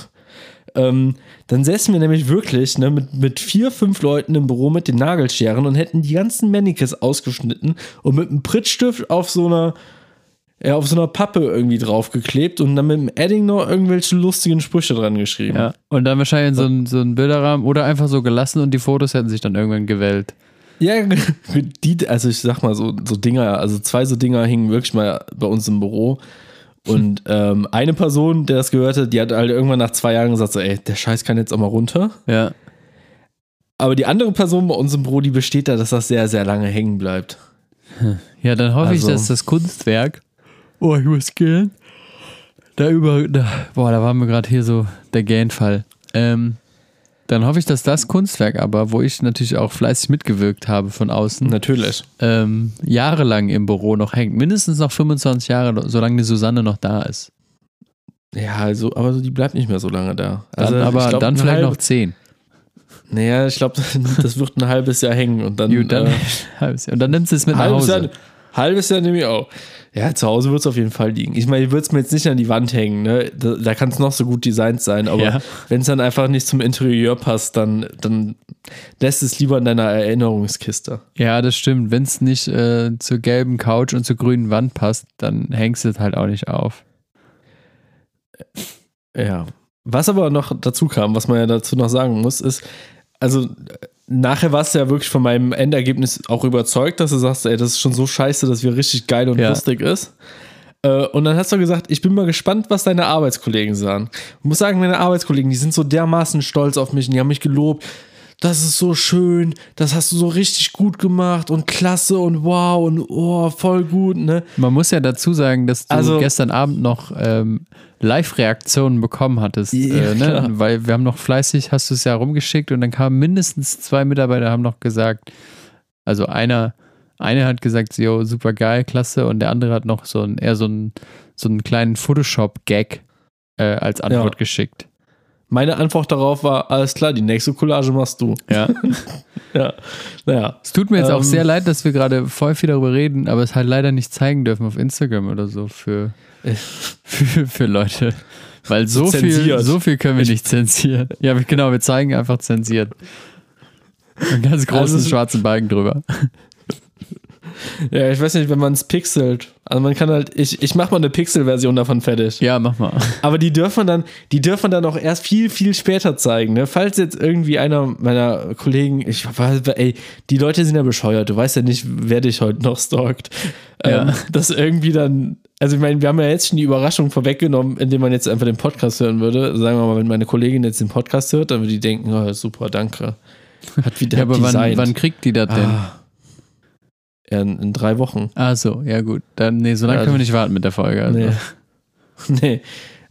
ähm, dann säßen wir nämlich wirklich ne, mit, mit vier, fünf Leuten im Büro mit den Nagelscheren und hätten die ganzen Mannequins ausgeschnitten und mit einem Prittstift auf so einer ja, auf so einer Pappe irgendwie draufgeklebt und dann mit dem Edding noch irgendwelche lustigen Sprüche dran geschrieben. Ja. Und dann wahrscheinlich so ein, so ein Bilderrahmen oder einfach so gelassen und die Fotos hätten sich dann irgendwann gewählt. Ja, die, also ich sag mal so, so Dinger, also zwei so Dinger hingen wirklich mal bei uns im Büro. Und ähm, eine Person, der das gehört hat, die hat halt irgendwann nach zwei Jahren gesagt, so, ey, der Scheiß kann jetzt auch mal runter. Ja. Aber die andere Person bei uns im Büro, die besteht da, dass das sehr, sehr lange hängen bleibt. Ja, dann hoffe Also- ich, dass das Kunstwerk. Oh, ich muss gehen. Da über. Da, boah, da war mir gerade hier so der Gähnfall. Ähm, Dann hoffe ich, dass das Kunstwerk aber, wo ich natürlich auch fleißig mitgewirkt habe von außen, Natürlich. ähm, jahrelang im Büro noch hängt. Mindestens noch 25 Jahre, solange die Susanne noch da ist. Ja, also, aber die bleibt nicht mehr so lange da. Dann Also, aber ich glaub, dann vielleicht halb- noch 10. Naja, ich glaube, das wird ein halbes Jahr hängen und dann. Gut, dann, äh, halbes Jahr. Und dann nimmst du es mit nach Hause. Jahr, halbes Jahr nehme ich auch. Ja, zu Hause wird es auf jeden Fall liegen. Ich meine, ich würde es mir jetzt nicht an die Wand hängen. Ne? Da, da kann es noch so gut designt sein, aber Ja. wenn es dann einfach nicht zum Interieur passt, dann, dann lässt es lieber in deiner Erinnerungskiste. Ja, das stimmt. Wenn es nicht äh, zur gelben Couch und zur grünen Wand passt, dann hängst du es halt auch nicht auf. Ja. Was aber noch dazu kam, was man ja dazu noch sagen muss, ist, also nachher warst du ja wirklich von meinem Endergebnis auch überzeugt, dass du sagst, ey, das ist schon so scheiße, dass wir richtig geil und Ja. lustig ist. Äh, Und dann hast du gesagt, ich bin mal gespannt, was deine Arbeitskollegen sagen. Ich muss sagen, meine Arbeitskollegen, die sind so dermaßen stolz auf mich und die haben mich gelobt. Das ist so schön, das hast du so richtig gut gemacht und klasse und wow und oh, voll gut, ne? Man muss ja dazu sagen, dass du Also- gestern Abend noch ähm, Live-Reaktionen bekommen hattest. Ja, äh, ne? Weil wir haben noch fleißig, hast du es ja rumgeschickt und dann kamen mindestens zwei Mitarbeiter, haben noch gesagt, also einer, einer hat gesagt, jo, super geil, klasse, und der andere hat noch so ein, eher so einen, so einen kleinen Photoshop-Gag äh, als Antwort Ja. geschickt. Meine Antwort darauf war, alles klar, die nächste Collage machst du. Ja. Ja, naja. Es tut mir jetzt auch Ähm. sehr leid, dass wir gerade voll viel darüber reden, aber es halt leider nicht zeigen dürfen auf Instagram oder so für, für, für Leute. Weil so viel, Zensiert. so viel können wir nicht zensieren. Ja, wir- genau, wir zeigen einfach zensiert. Einen ganz großen Also- schwarzen Balken drüber. Ja, ich weiß nicht, wenn man es pixelt. Also man kann halt, ich, ich mach mal eine Pixel-Version davon fertig. Ja, mach mal. Aber die dürfen dann, die dürfen dann auch erst viel, viel später zeigen. Ne? Falls jetzt irgendwie einer meiner Kollegen, ich weiß, ey, die Leute sind ja bescheuert, du weißt ja nicht, wer dich heute noch stalkt. Ja. Ähm, das irgendwie dann, also ich meine, wir haben ja jetzt schon die Überraschung vorweggenommen, indem man jetzt einfach den Podcast hören würde. Sagen wir mal, wenn meine Kollegin jetzt den Podcast hört, dann würde die denken, oh, super, danke. Hat wieder Ja, aber wann, wann kriegt die das denn? ah. In, in drei Wochen. Ah, so, ja gut. Dann, nee, so lange Ja, können wir nicht warten mit der Folge. Also. Nee. nee.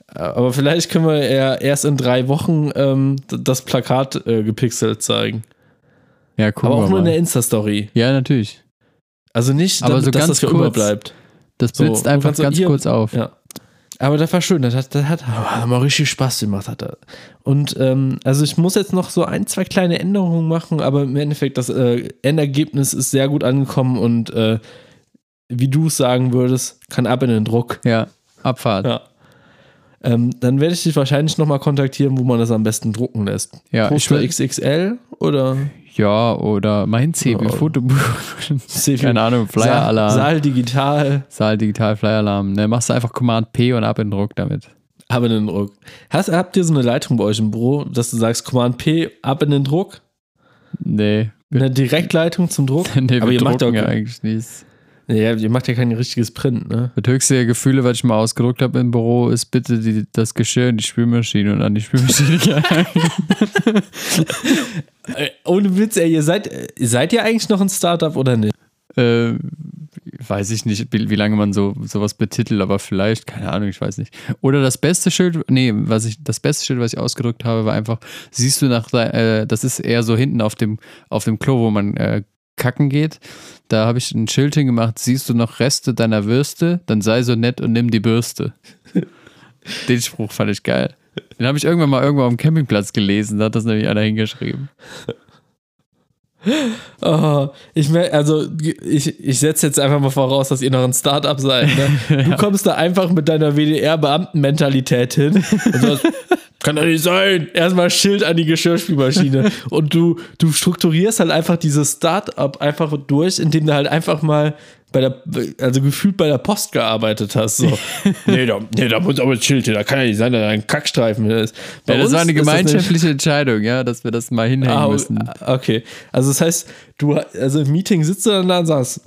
Aber vielleicht können wir ja erst in drei Wochen ähm, das Plakat äh, gepixelt zeigen. Ja, gucken Aber auch nur in der Insta-Story. Ja, natürlich. Also nicht, Aber damit, so dass ganz das für immer kurz. bleibt. Das So, blitzt du einfach so ganz hier- kurz auf. Ja. Aber das war schön, das hat, das hat, hat mal richtig Spaß gemacht. Hat er. Und ähm, also ich muss jetzt noch so ein, zwei kleine Änderungen machen, aber im Endeffekt das äh, Endergebnis ist sehr gut angekommen und äh, wie du es sagen würdest, kann ab in den Druck. Ja, Abfahrt. Ja. Ähm, dann werde ich dich wahrscheinlich nochmal kontaktieren, wo man das am besten drucken lässt. Ja, Poster XXL oder Ja, oder mein CW-Fotobuch. Keine Ahnung, Saal, Flyer-Alarm. Saal, Saal digital, Digital Flyer-Alarm. Ne, machst du einfach Command P und ab in den Druck damit. ab in den Druck. Hast, habt ihr so eine Leitung bei euch im Büro, dass du sagst Command P, ab in den Druck? Nee. Eine Direktleitung zum Druck? nee, Aber wir ihr macht drucken ja eigentlich nichts. Ja, ihr macht ja kein richtiges Print, ne? Das höchste der Gefühle, was ich mal ausgedruckt habe im Büro, ist bitte die, das Geschirr in die Spülmaschine und an die Spülmaschine gehangen. Äh, Ohne Witz, ey, ihr seid, seid ihr eigentlich noch ein Startup oder nicht? äh, weiß ich nicht, wie wie lange man so sowas betitelt, aber vielleicht, keine Ahnung, ich weiß nicht. Oder das beste Schild, nee, was ich, das beste Schild, was ich ausgedrückt habe, war einfach, siehst du nach, äh, das ist eher so hinten auf dem, auf dem Klo, wo man äh, kacken geht. Da habe ich ein Schild hingemacht, siehst du noch Reste deiner Würste, dann sei so nett und nimm die Bürste. Den Spruch fand ich geil. Den habe ich irgendwann mal irgendwo am Campingplatz gelesen, da hat das nämlich einer hingeschrieben. Oh, ich mer- also ich, ich setze jetzt einfach mal voraus, dass ihr noch ein Startup seid. Ne? Du kommst da einfach mit deiner WDR-Beamtenmentalität hin und sagst, kann doch nicht sein. Erstmal Schild an die Geschirrspülmaschine. Und du, du strukturierst halt einfach dieses Startup einfach durch, indem du halt einfach mal bei der, also gefühlt bei der Post gearbeitet hast. So. nee, da, nee, da muss aber ein Schild hin, da kann ja nicht sein, dass da ein Kackstreifen ist. Bei Ja, das war eine gemeinschaftliche Entscheidung, ja, dass wir das mal hinhängen Ah, müssen. okay. Also das heißt, du also im Meeting sitzt du dann da und sagst,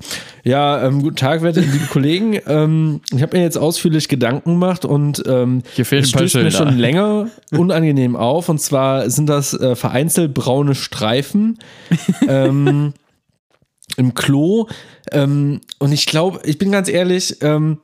ja, ähm, guten Tag, werte liebe Kollegen. Ähm, ich habe mir jetzt ausführlich Gedanken gemacht und ähm, Hier fehlen stößt mir schon länger unangenehm auf. Und zwar sind das äh, vereinzelt braune Streifen. ähm, im Klo. Ähm, und ich glaube, ich bin ganz ehrlich, ähm,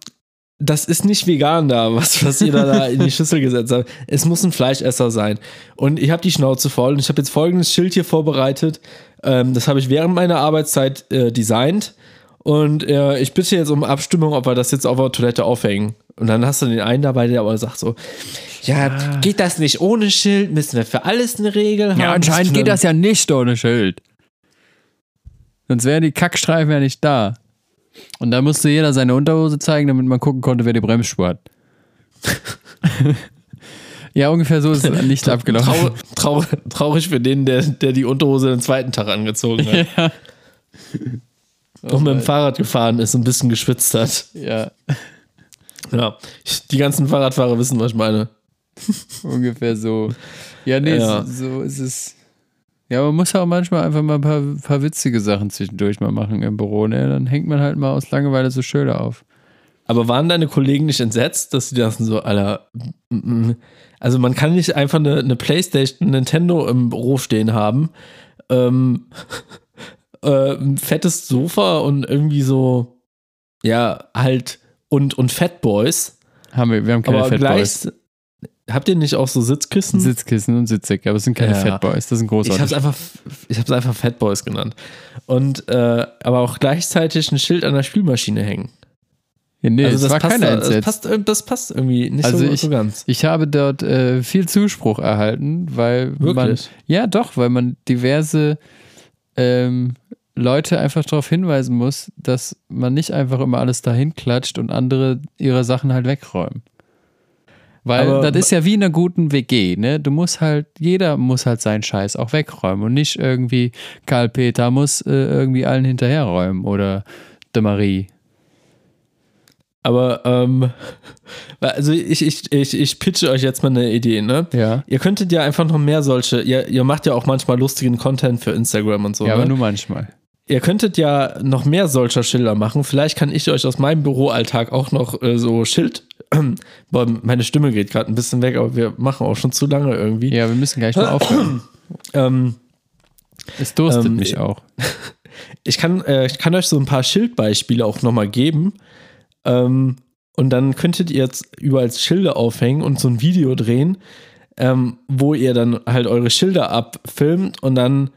das ist nicht vegan da, was, was ihr da, da in die Schüssel gesetzt habt. Es muss ein Fleischesser sein. Und ich habe die Schnauze voll und ich habe jetzt folgendes Schild hier vorbereitet. Ähm, das habe ich während meiner Arbeitszeit äh, designt. Und äh, ich bitte jetzt um Abstimmung, ob wir das jetzt auf der Toilette aufhängen. Und dann hast du den einen dabei, der aber sagt so, ja, geht das nicht ohne Schild? Müssen wir für alles eine Regel haben? Ja, anscheinend geht das ja nicht ohne Schild. Sonst wären die Kackstreifen ja nicht da. Und da musste jeder seine Unterhose zeigen, damit man gucken konnte, wer die Bremsspur hat. ja, ungefähr so ist es nicht abgelaufen. Trau, trau, traurig für den, der, der die Unterhose den zweiten Tag angezogen hat. Ja. Und mit dem Fahrrad gefahren ist und ein bisschen geschwitzt hat. ja, Ja, die ganzen Fahrradfahrer wissen, was ich meine. ungefähr so. Ja, nee, Ja. So, so ist es. Ja, man muss ja auch manchmal einfach mal ein paar, paar witzige Sachen zwischendurch mal machen im Büro. Ne? Dann hängt man halt mal aus Langeweile so Schilder auf. Aber waren deine Kollegen nicht entsetzt, dass sie dachten so, mm. also man kann nicht einfach eine, eine Playstation, Nintendo im Büro stehen haben, ähm, äh, ein fettes Sofa und irgendwie so, ja, halt, und, und Fatboys, Haben wir, wir haben keine aber Fatboys. gleich, habt ihr nicht auch so Sitzkissen? Sitzkissen und Sitzsäcke, aber es sind keine Ja. Fatboys, das sind Ich habe großartig. es einfach, ich hab's einfach Fatboys genannt. Und äh, aber auch gleichzeitig ein Schild an der Spülmaschine hängen. Ja, nee, also es das war passt, keiner das passt, äh, das passt irgendwie nicht Also so, ich- so ganz. Ich habe dort äh, viel Zuspruch erhalten, weil man. Wirklich? Ja, doch, weil man diverse ähm, Leute einfach darauf hinweisen muss, dass man nicht einfach immer alles dahin klatscht und andere ihre Sachen halt wegräumen. Weil Aber- das ist ja wie in einer guten WG, ne? Du musst halt, jeder muss halt seinen Scheiß auch wegräumen und nicht irgendwie Karl Peter muss äh, irgendwie allen hinterherräumen oder de Marie. Aber ähm, also ich, ich, ich, ich pitche euch jetzt mal eine Idee, ne? Ja. Ihr könntet ja einfach noch mehr solche, ihr, ihr macht ja auch manchmal lustigen Content für Instagram und so. Ja, aber ne? nur manchmal. Ihr könntet ja noch mehr solcher Schilder machen. Vielleicht kann ich euch aus meinem Büroalltag auch noch äh, so Schild. Boah, meine Stimme geht gerade ein bisschen weg, aber wir machen auch schon zu lange irgendwie. Ja, wir müssen gleich mal aufhören. Ähm, Es durstet Ähm, mich auch. ich, kann, äh, ich kann euch so ein paar Schildbeispiele auch nochmal geben. Ähm, und dann könntet ihr jetzt überall Schilder aufhängen und so ein Video drehen, ähm, wo ihr dann halt eure Schilder abfilmt und dann,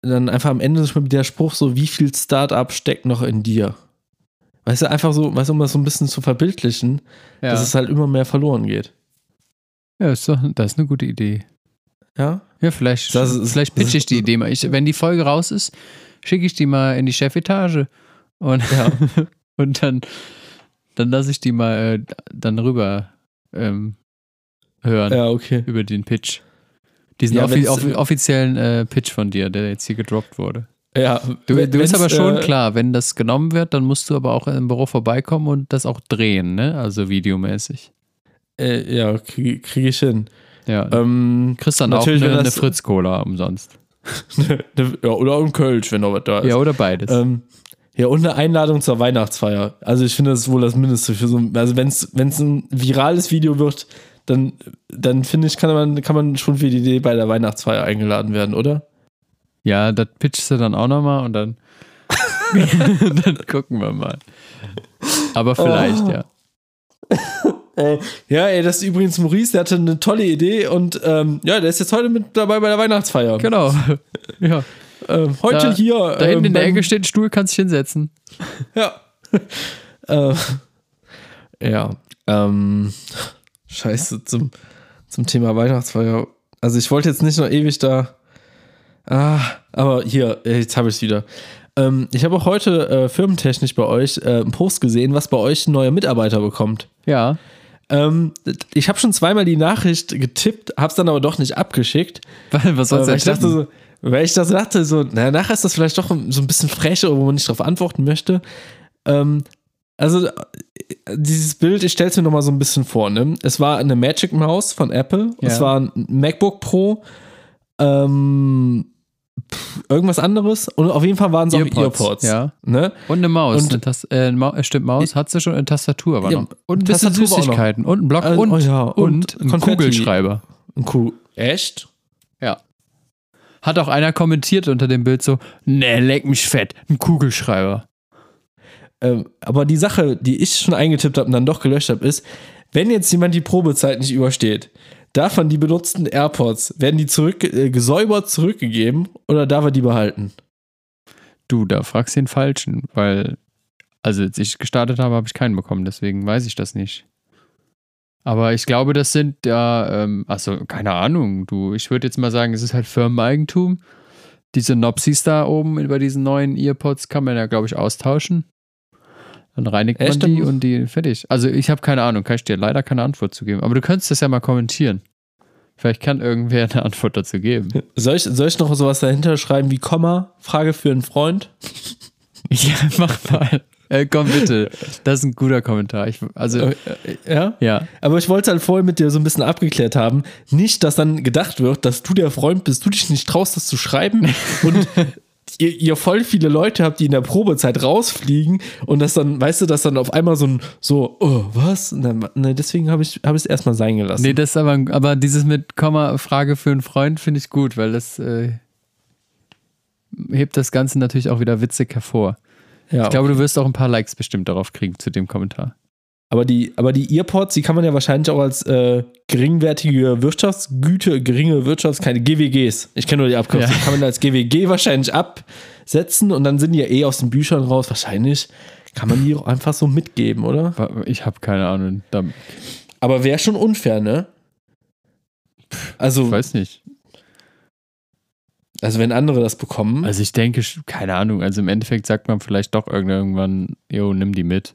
dann einfach am Ende der Spruch so, wie viel Startup steckt noch in dir? Weißt du, einfach so, weißt du, um das so ein bisschen zu verbildlichen, Ja. dass es halt immer mehr verloren geht. Ja, ist doch, das ist eine gute Idee. Ja? Ja, vielleicht, Das vielleicht pitche ich die Idee mal. Ich, wenn die Folge raus ist, schicke ich die mal in die Chefetage. Und, Ja. und dann, dann lasse ich die mal äh, dann rüber ähm, hören Ja, okay. über den Pitch. Diesen Ja, offi offi offiziellen äh, Pitch von dir, der jetzt hier gedroppt wurde. Ja, Du, du bist aber schon äh, klar, wenn das genommen wird, dann musst du aber auch im Büro vorbeikommen und das auch drehen, ne? Also videomäßig. Äh, ja, kriege krieg ich hin. Ja. Ähm, Kriegst dann auch natürlich, eine, eine Fritz-Cola umsonst. ja, oder ein Kölsch, wenn noch was da ist. Ja, oder beides. Ähm, ja, und eine Einladung zur Weihnachtsfeier. Also ich finde, das ist wohl das Mindeste für so also wenn es ein virales Video wird, dann, dann finde ich, kann man, kann man schon für die Idee bei der Weihnachtsfeier eingeladen werden, oder? Ja, das pitchst du dann auch nochmal und dann, dann gucken wir mal. Aber vielleicht, Oh. ja. Ja, ey, das ist übrigens Maurice, der hatte eine tolle Idee und ähm, ja, der ist jetzt heute mit dabei bei der Weihnachtsfeier. Genau. Ja. Ähm, heute Da- hier. Da hinten ähm, in der beim- Ecke steht ein Stuhl, kannst dich hinsetzen. Ja. äh, ja. Ähm, scheiße, zum, zum Thema Weihnachtsfeier. Also ich wollte jetzt nicht noch ewig da. Ah, aber hier, äh, jetzt habe ich es wieder. Ähm, ich habe auch heute äh, firmentechnisch bei euch äh, einen Post gesehen, was bei euch ein neuer Mitarbeiter bekommt. Ja. Ähm, ich habe schon zweimal die Nachricht getippt, habe es dann aber doch nicht abgeschickt. Was Äh, soll's weil ich dachte so, weil ich das dachte, so, na, nachher ist das vielleicht doch so ein bisschen frech, wo man nicht darauf antworten möchte. Ähm, also, äh, dieses Bild, ich stelle es mir nochmal so ein bisschen vor. Ne? Es war eine Magic Mouse von Apple, Ja. es war ein MacBook Pro, ähm, pff, irgendwas anderes und auf jeden Fall waren es auch Earpods. Ja. Ne? Und eine Maus. Und- eine Tas äh, Mau äh, stimmt, Maus hat sie schon eine Tastatur aber Ja, noch. Und ein bisschen war. Süßigkeiten. Und ein Block Also, und, oh ja, und, und ein. Kugelschreiber. Ein cool. Echt? Ja. Hat auch einer kommentiert unter dem Bild so, ne, leck mich fett, ein Kugelschreiber. Ähm, aber die Sache, die ich schon eingetippt habe und dann doch gelöscht habe, ist, wenn jetzt jemand die Probezeit nicht übersteht, man die benutzten AirPods, werden die zurück, äh, gesäubert zurückgegeben oder darf er die behalten? Du, da fragst den Falschen, weil, also als ich gestartet habe, habe ich keinen bekommen, deswegen weiß ich das nicht. Aber ich glaube, das sind ja, ähm, also keine Ahnung, du, ich würde jetzt mal sagen, es ist halt Firmeneigentum. Diese Nopsis da oben über diesen neuen Earpods kann man ja, glaube ich, austauschen. Dann reinigt man Echt? die und die fertig. Also ich habe keine Ahnung, kann ich dir leider keine Antwort zu geben. Aber du könntest das ja mal kommentieren. Vielleicht kann irgendwer eine Antwort dazu geben. Soll ich, soll ich noch sowas dahinter schreiben wie Komma, Frage für einen Freund? ja, mach mal. Äh, komm bitte. Das ist ein guter Kommentar. Ich, also, Äh, äh, ja? ja. Aber ich wollte halt vorher mit dir so ein bisschen abgeklärt haben. Nicht, dass dann gedacht wird, dass du der Freund bist, du dich nicht traust, das zu schreiben und ihr, ihr voll viele Leute habt, die in der Probezeit rausfliegen und das dann, weißt du, dass dann auf einmal so ein, so, oh, was? Dann, ne, deswegen habe ich es erstmal sein gelassen. Nee, das ist aber, aber dieses mit Komma, Frage für einen Freund finde ich gut, weil das äh, hebt das Ganze natürlich auch wieder witzig hervor. ja, Ich glaube, du wirst auch ein paar Likes bestimmt darauf kriegen zu dem Kommentar. Aber, die, aber die Earpods, die kann man ja wahrscheinlich auch als äh, geringwertige Wirtschaftsgüte, geringe Wirtschafts-, keine GWGs. Ich kenne nur die Abkürzung. Ja. Kann man als GWG wahrscheinlich absetzen und dann sind die ja eh aus den Büchern raus. Wahrscheinlich kann man die auch einfach so mitgeben, oder? Ich habe keine Ahnung. Aber wäre schon unfair, ne? Also, ich weiß nicht. also wenn andere das bekommen. Also ich denke, keine Ahnung. Also im Endeffekt sagt man vielleicht doch irgendwann, jo, nimm die mit.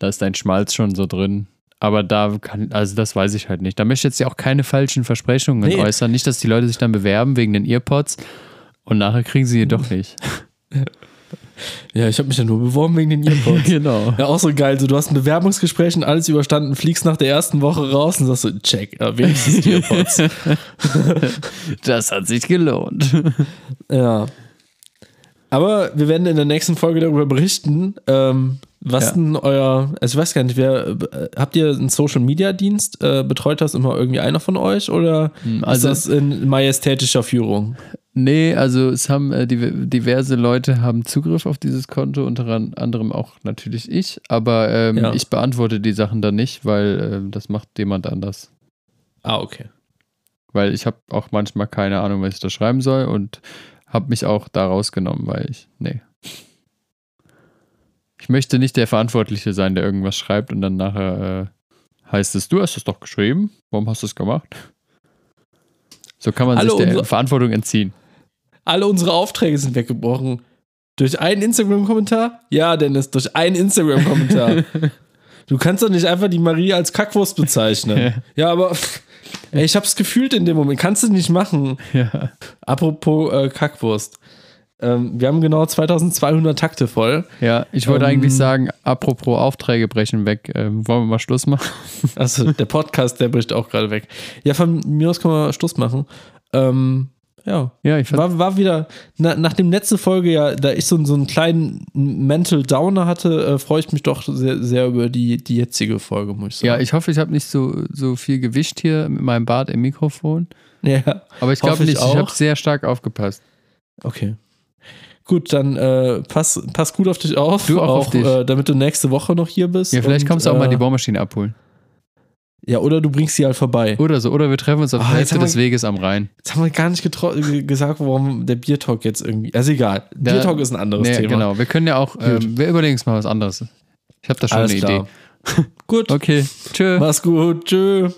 Da ist dein Schmalz schon so drin. Aber da kann, also das weiß ich halt nicht. Da möchte ich jetzt ja auch keine falschen Versprechungen Nee. äußern. Nicht, dass die Leute sich dann bewerben wegen den Earpods und nachher kriegen sie die doch nicht. ja, ich habe mich ja nur beworben wegen den Earpods. genau. Ja, auch so geil. So, du hast ein Bewerbungsgespräch und alles überstanden, fliegst nach der ersten Woche raus und sagst so, check, äh, wenigstens die Earpods. Das hat sich gelohnt. ja. Aber wir werden in der nächsten Folge darüber berichten, ähm, was Ja. denn euer, also ich weiß gar nicht, wer, äh, habt ihr einen Social Media Dienst? Äh, betreut das immer irgendwie einer von euch oder also- ist das in majestätischer Führung? Nee, also es haben äh, div- diverse Leute haben Zugriff auf dieses Konto, unter an- anderem auch natürlich ich, aber ähm, Ja. ich beantworte die Sachen dann nicht, weil ähm, das macht jemand anders. Ah, okay. Weil ich habe auch manchmal keine Ahnung, was ich da schreiben soll und habe mich auch da rausgenommen, weil ich, nee. Ich möchte nicht der Verantwortliche sein, der irgendwas schreibt und dann nachher äh, heißt es, du hast es doch geschrieben, warum hast du es gemacht? So kann man Hallo, sich der Verantwortung entziehen. Alle unsere Aufträge sind weggebrochen. Durch einen Instagram-Kommentar? Ja, Dennis, durch einen Instagram-Kommentar. du kannst doch nicht einfach die Marie als Kackwurst bezeichnen. ja, aber ey, ich hab's gefühlt in dem Moment. Kannst du nicht machen. Ja. Apropos äh, Kackwurst. Ähm, wir haben genau 2200 Takte voll. Ja, ich wollte Ähm, eigentlich sagen, apropos Aufträge brechen weg, ähm, wollen wir mal Schluss machen? Also der Podcast, der bricht auch gerade weg. Ja, von mir aus können wir Schluss machen. Ähm, ja. Ja, ich War, war wieder, na, nachdem letzte Folge ja, da ich so, so einen kleinen Mental Downer hatte, äh, freue ich mich doch sehr, sehr über die, die jetzige Folge, muss ich sagen. ja, ich hoffe, ich habe nicht so, so viel Gewicht hier mit meinem Bart im Mikrofon. ja. Aber ich glaube ich nicht, ich auch. habe sehr stark aufgepasst. Okay. Gut, dann äh, pass, pass gut auf dich auf. Du auch auf dich. Äh, damit du nächste Woche noch hier bist. Ja, vielleicht Und, kommst du auch mal äh, die Bohrmaschine abholen. Ja, oder du bringst sie halt vorbei. Oder so. Oder wir treffen uns auf Ah, der Hälfte des Weges am Rhein. Jetzt haben wir gar nicht gesagt, warum der Biertalk jetzt irgendwie. Also egal. Der- Biertalk ist ein anderes Nee, Thema. genau. Wir können ja auch, ähm, wir überlegen uns mal was anderes. Ich habe da schon Alles eine klar. Idee. Gut. Okay, tschö. Mach's gut. Tschö.